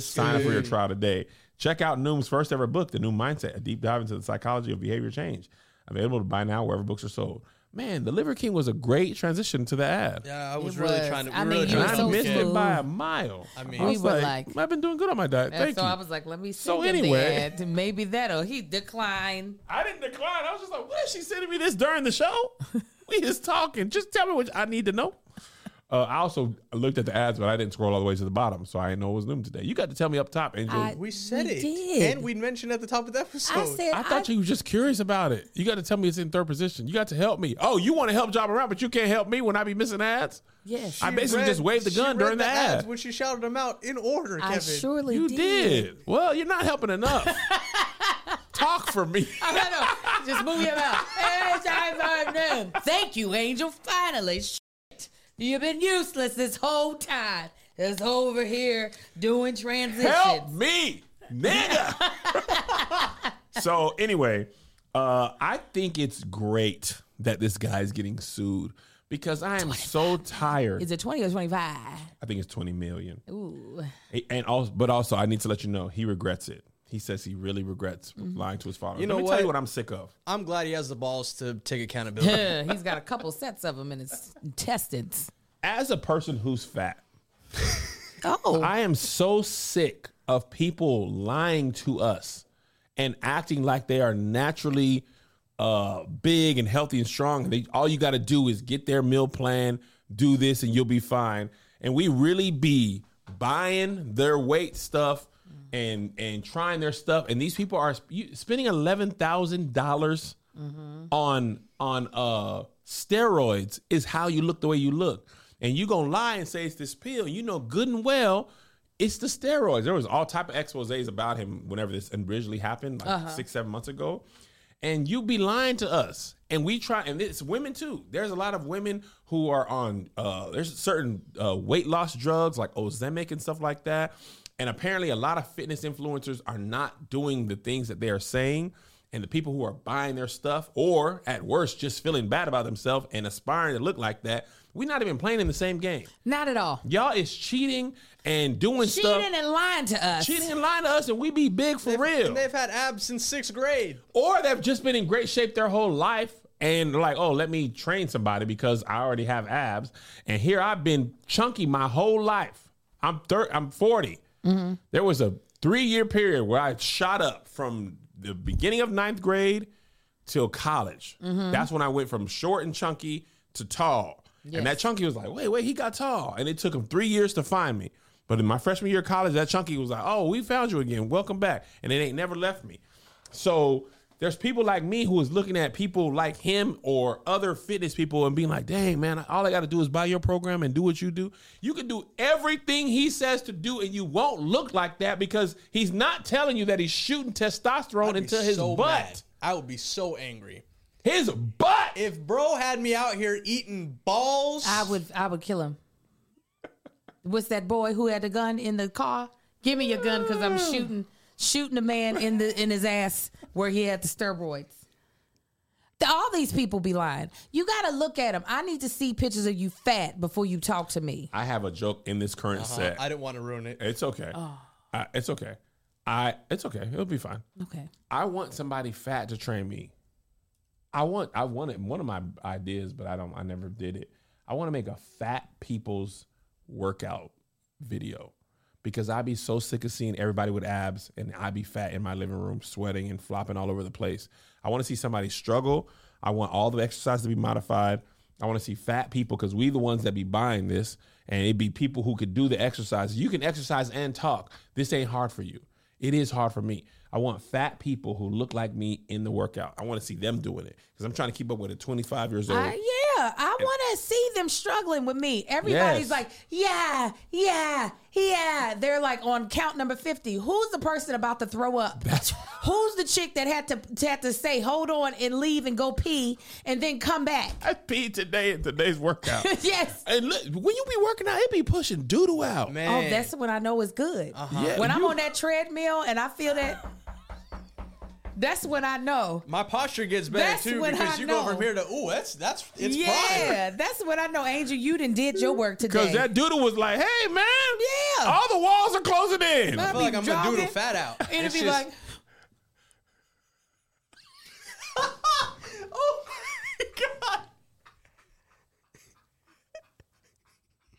Sign up for your trial today. Check out Noom's first ever book, The Noom Mindset, a deep dive into the psychology of behavior change. Available to buy now wherever books are sold. Man, The Liver King was a great transition to the ad. Yeah, I was It really was. trying to. I mean, really he And was I so missed it by a mile. I mean- was We were like- I've been doing good on my diet. And Thank so you. I was like, let me So anyway- the ad. Maybe that'll he decline. I didn't decline. I was just like, what is she sending me this during the show? <laughs> we just talking. Just tell me what I need to know. Uh, I also looked at the ads, but I didn't scroll all the way to the bottom, so I didn't know it was Noom today. You got to tell me up top, Angel. I- I, We said We it, did. and we mentioned at the top of the episode. I said, I, thought you were just curious about it. You got to tell me it's in third position. You got to help me. Oh, you want to help job around, but you can't help me when I be missing ads? yes. I basically read- just waved the gun during the, ad. ads when she shouted them out in order. I surely You did. did. Well, you're not helping enough. <laughs> Talk for me. <laughs> I know. Just move your mouth. Thank you, Angel. Finally, shit. You've been useless this whole time. Just over here doing transitions. Help me, nigga. <laughs> so anyway, uh, I think it's great that this guy's getting sued because I am so tired. Is it 20 or 25? I think it's twenty million. Ooh. And also, but also, I need to let you know he regrets it. He says he really regrets Mm-hmm. lying to his father. You Let know me tell you what? what I'm sick of. I'm glad he has the balls to take accountability. Yeah, He's got a couple sets of them in his intestines. As a person who's fat, <laughs> Oh. I am so sick of people lying to us and acting like they are naturally uh, big and healthy and strong. They, all you got to do is get their meal plan, do this, and you'll be fine. And we really be buying their weight stuff and and trying their stuff. And these people are sp- spending eleven thousand dollars on on uh steroids is how you look the way you look. And you gonna lie and say it's this pill. You know good and well it's the steroids. There was all type of exposés about him whenever this originally happened, like six, seven months ago. And you be lying to us. And we try, and it's women too. There's a lot of women who are on, uh, there's certain uh, weight loss drugs like Ozempic and stuff like that. And apparently, a lot of fitness influencers are not doing the things that they are saying. And the people who are buying their stuff, or at worst, just feeling bad about themselves and aspiring to look like that, we're not even playing in the same game. Not at all. Y'all is cheating and doing Cheating stuff, Cheating and lying to us. cheating and lying to us, and we be big for real. And they've had abs since sixth grade. Or they've just been in great shape their whole life and like, oh, let me train somebody because I already have abs. And here I've been chunky my whole life. I'm thir- I'm 40. Mm-hmm. There was a three year period where I shot up from the beginning of ninth grade till college. Mm-hmm. That's when I went from short and chunky to tall. And that chunky was like, wait, wait, he got tall. And it took him three years to find me. But in my freshman year of college, that chunky was like, "Oh, we found you again. Welcome back," and it ain't never left me. So there's people like me who is looking at people like him or other fitness people and being like, "Dang, man, all I got to do is buy your program and do what you do. You can do everything he says to do, and you won't look like that because he's not telling you that he's shooting testosterone into his so butt. mad. I would be so angry. His butt. If bro had me out here eating balls, I would I would kill him. What's that boy who had the gun in the car? Give me your gun because I'm <laughs> shooting shooting a man in the in his ass where he had the steroids. All these people be lying. You got to look at them. I need to see pictures of you fat before you talk to me. I have a joke in this current uh-huh. set. I didn't want to ruin it. It's okay. Oh. I, it's okay. I it's okay. It'll be fine. Okay. I want somebody fat to train me. I want I wanted one of my ideas, but I don't I never did it. I want to make a fat people's workout video because I'd be so sick of seeing everybody with abs and I'd be fat in my living room sweating and flopping all over the place. I want to see somebody struggle. I want all the exercise to be modified. I want to see fat people because we the ones that be buying this and it'd be people who could do the exercise. You can exercise and talk. This ain't hard for you. It is hard for me. I want fat people who look like me in the workout. I want to see them doing it because I'm trying to keep up with a 25 years old. I, yeah, I want to see them struggling with me. Everybody's Yes. like, yeah, yeah, yeah. They're like on count number 50. Who's the person about to throw up? <laughs> Who's the chick that had to, to had to say, hold on and leave and go pee and then come back? I peed today in today's workout. <laughs> yes. and look, when you be working out, it be pushing doodle out. Man, Oh, that's when I know it's good. Uh-huh. Yeah, when I'm you- on that treadmill and I feel that, that's when I know. my posture gets better That's too when because I you go know. from here to ooh, that's that's it's prime. yeah, that's when I know, Angel, you done did your work today. Because that doodle was like, hey, man. Yeah. All the walls are closing in. I I feel like be I'm gonna doodle fat out. and it'd It's be just- like, <laughs> oh my god.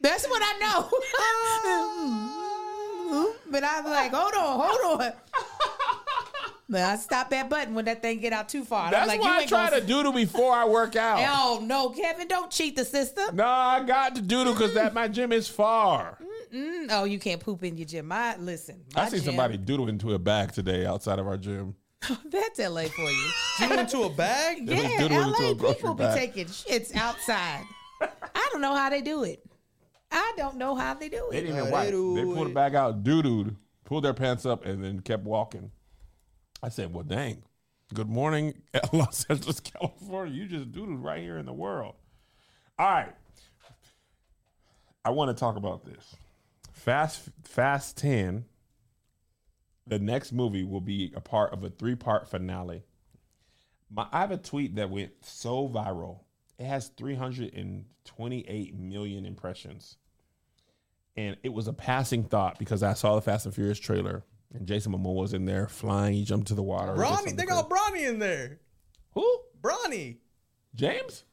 That's what I know. <laughs> <laughs> but I'm like, hold on, hold on. But I stop that button when that thing get out too far. And I'm That's like, why you I try gonna to doodle before I work out. <laughs> Oh no, Kevin, don't cheat the system. No, I got to doodle because that my gym is far. Mm, Oh, you can't poop in your gym. My listen, my I see gym- somebody doodle into a bag today outside of our gym. <laughs> That's LA for you. Doodle into a bag? They yeah, doodling into LA a grocery people be bag. taking shits outside. I don't know how they do it. I don't know how they do it. They it. didn't even wipe. they They pulled it. the bag out, doodled, pulled their pants up, and then kept walking. I said, "Well, dang. Good morning, <laughs> Los Angeles, California. You just doodled right here in the world." All right. I want to talk about this. Fast Fast 10 the next movie will be a part of a three-part finale. My, I have a tweet that went so viral. It has 328 million impressions. And it was a passing thought because I saw the Fast and Furious trailer and Jason Momoa was in there flying. He jumped to the water. or Bronny, they crazy. got Bronny in there. Who? Bronny. James?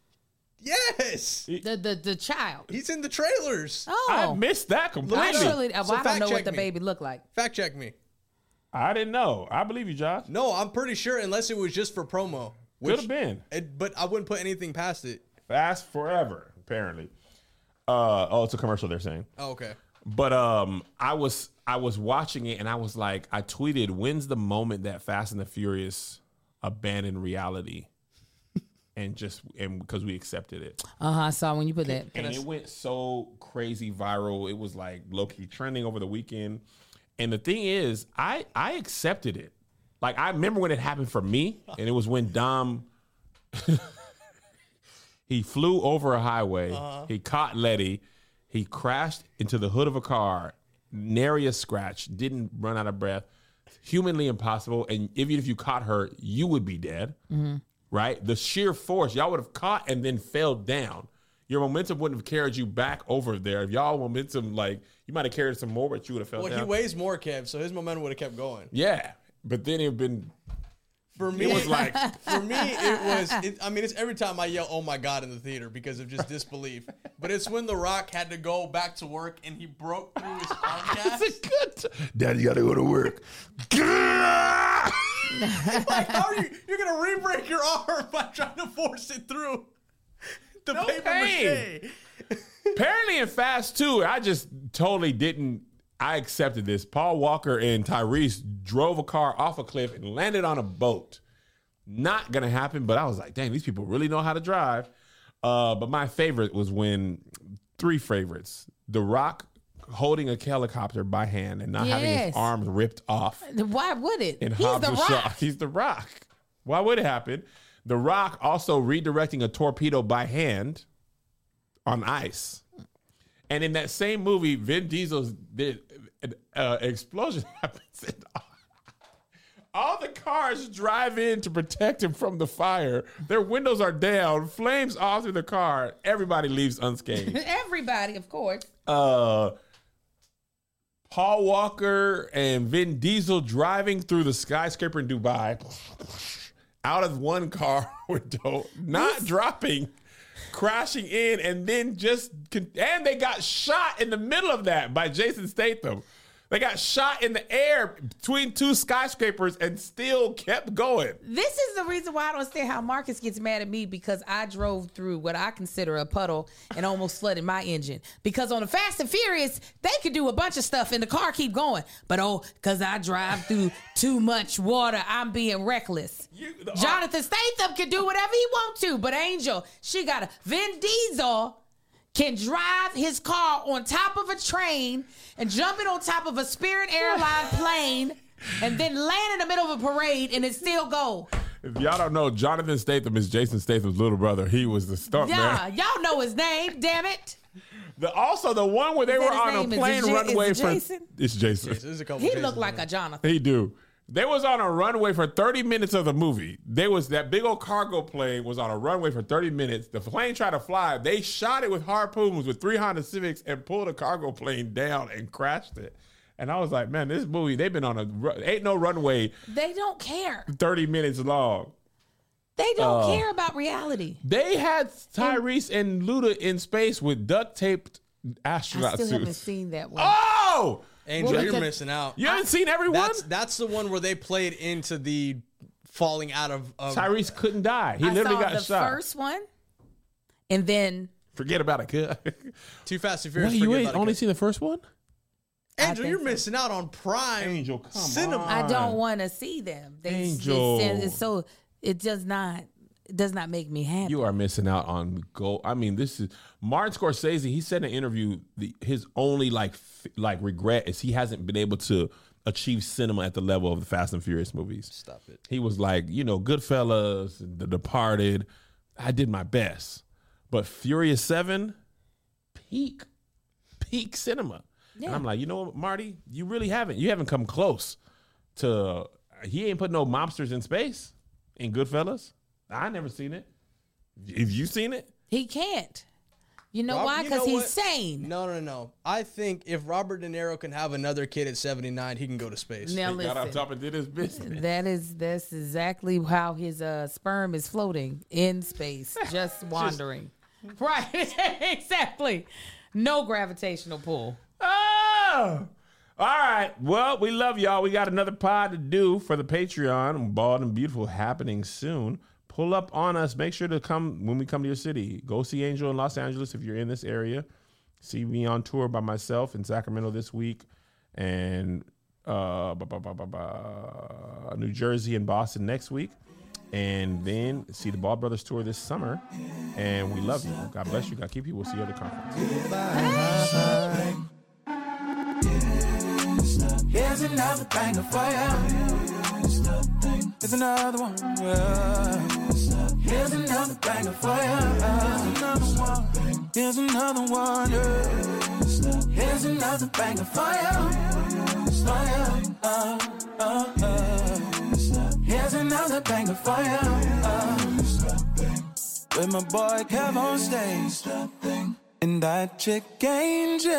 Yes. The the the child. He's in the trailers. Oh, I missed that completely. Actually, well, So I don't know what the me. baby looked like. Fact check me. I didn't know. I believe you, Josh. No, I'm pretty sure unless it was just for promo. Could Which, have been. it, but I wouldn't put anything past it. Fast forever, apparently. Uh, oh, it's a commercial they're saying. Oh, okay. But um, I was I was watching it and I was like, I tweeted, "When's the moment that Fast and the Furious abandoned reality?" <laughs> and just and because we accepted it, Uh huh. I saw when you put that. and it went so crazy viral. It was like low key trending over the weekend. And the thing is, I I accepted it. Like I remember when it happened for me, and it was when Dom <laughs> he flew over a highway. He caught Letty. He crashed into the hood of a car, nary a scratch, didn't run out of breath. Humanly impossible. And even if you caught her, you would be dead. Mm-hmm. Right? The sheer force, y'all would have caught and then fell down. Your momentum wouldn't have carried you back over there. If y'all momentum, like, you might have carried some more, but you would have fell Well, down. he weighs more, Kev, so his momentum would have kept going. yeah. But then it would been, For me, it was like, <laughs> for me, it was. It, I mean, it's every time I yell "Oh my god" in the theater because of just disbelief. But it's when The Rock had to go back to work and he broke through his <laughs> arm cast. it's a good t- Daddy got to go to work. <laughs> like, how are you? You're gonna re-break your arm by trying to force it through the No paper pain. mache. Apparently in Fast 2, I just totally didn't I accepted this. Paul Walker and Tyrese drove a car off a cliff and landed on a boat. Not gonna happen, but I was like, dang, these people really know how to drive. Uh, but my favorite was when three favorites: The Rock holding a helicopter by hand and not having his arms ripped off. Why would it? And He's Hobbs the rock. He's the Rock. Why would it happen? The Rock also redirecting a torpedo by hand on ice. And in that same movie, Vin Diesel's uh, explosion <laughs> happens. And all the cars drive in to protect him from the fire. Their windows are down, flames all through the car. Everybody leaves unscathed. <laughs> Everybody, of course. uh Paul Walker and Vin Diesel driving through the skyscraper in Dubai <laughs> out of one car window, not dropping, crashing in, and then just and they got shot in the middle of that by Jason Statham. They got shot in the air between two skyscrapers and still kept going. This is the reason why I don't understand how Marcus gets mad at me because I drove through what I consider a puddle and almost flooded my engine. Because on the Fast and Furious, they could do a bunch of stuff and the car keep going. But oh, because I drive through too much water, I'm being reckless. You- the- uh, Jonathan Statham can do whatever he want to, but Angel, she got a Vin Diesel can drive his car on top of a train and jumping on top of a Spirit Airline <laughs> plane and then land in the middle of a parade and it still go. If y'all don't know, Jonathan Statham is Jason Statham's little brother. He was the stunt Yeah, man. y'all know his name, damn it. The, also, the one where they were on a name? Is it plane Ja- runway is it for Jason? it's Jason. This is a couple He Jasons looked like a Jonathan. He do. They was on a runway for 30 minutes of the movie. They was that big old cargo plane was on a runway for 30 minutes. The plane tried to fly. They shot it with harpoons with three Honda Civics and pulled a cargo plane down and crashed it. And I was like, man, this movie, they've been on a ain't no runway They don't care. 30 minutes long. They don't Oh. care about reality. They had Tyrese and Luda in space with duct taped astronauts. I astronaut still haven't seen that one. Oh! Angel, Well, you're because- missing out. You haven't seen everyone? That's that's the one where they played into the falling out of. of Tyrese couldn't die. He I literally saw got the shot. first one, and then Forget about it, kid. <laughs> Too Fast and Furious. Wait, you ain't only seen the first one? Angel, you're so. missing out on prime Angel, come cinema. on. I don't want to see them. They, Angel. It's, it's so it does not it does not make me happy. You are missing out on gold. I mean, this is Martin Scorsese. He said in an interview the, his only like f- like regret is he hasn't been able to achieve cinema at the level of the Fast and Furious movies. Stop it. He was like, you know, Goodfellas, The Departed. I did my best, but Furious Seven, peak, peak cinema. And I'm like, you know what, Marty, you really haven't. You haven't come close to. He ain't put no mobsters in space in Goodfellas. I never seen it. Have you seen it? he can't. You know Rob- why? you Because know he's what? sane. No, no, no. I think if Robert De Niro can have another kid at 79, he can go to space. Now He got on listen. top and did his business. That is that's exactly how his uh, sperm is floating in space, <laughs> just wandering. right, <laughs> exactly. No gravitational pull. Oh! All right. Well, we love y'all. We got another pod to do for the Patreon. Bald and beautiful happening soon. Pull up on us. Make sure to come when we come to your city. Go see Angel in Los Angeles if you're in this area. See me on tour by myself in Sacramento this week, and uh, ba- ba- ba- ba- ba- New Jersey and Boston next week. And then see the Ball Brothers tour this summer. And we love you. God bless you. God keep you. We'll see you at the conference. Here's another banger for you. Here's another one. Here's another banger for you. Here's another one. Yeah. Here's another banger for you. Here's another banger for you. With my boy Kev on stage. And that chick Angel.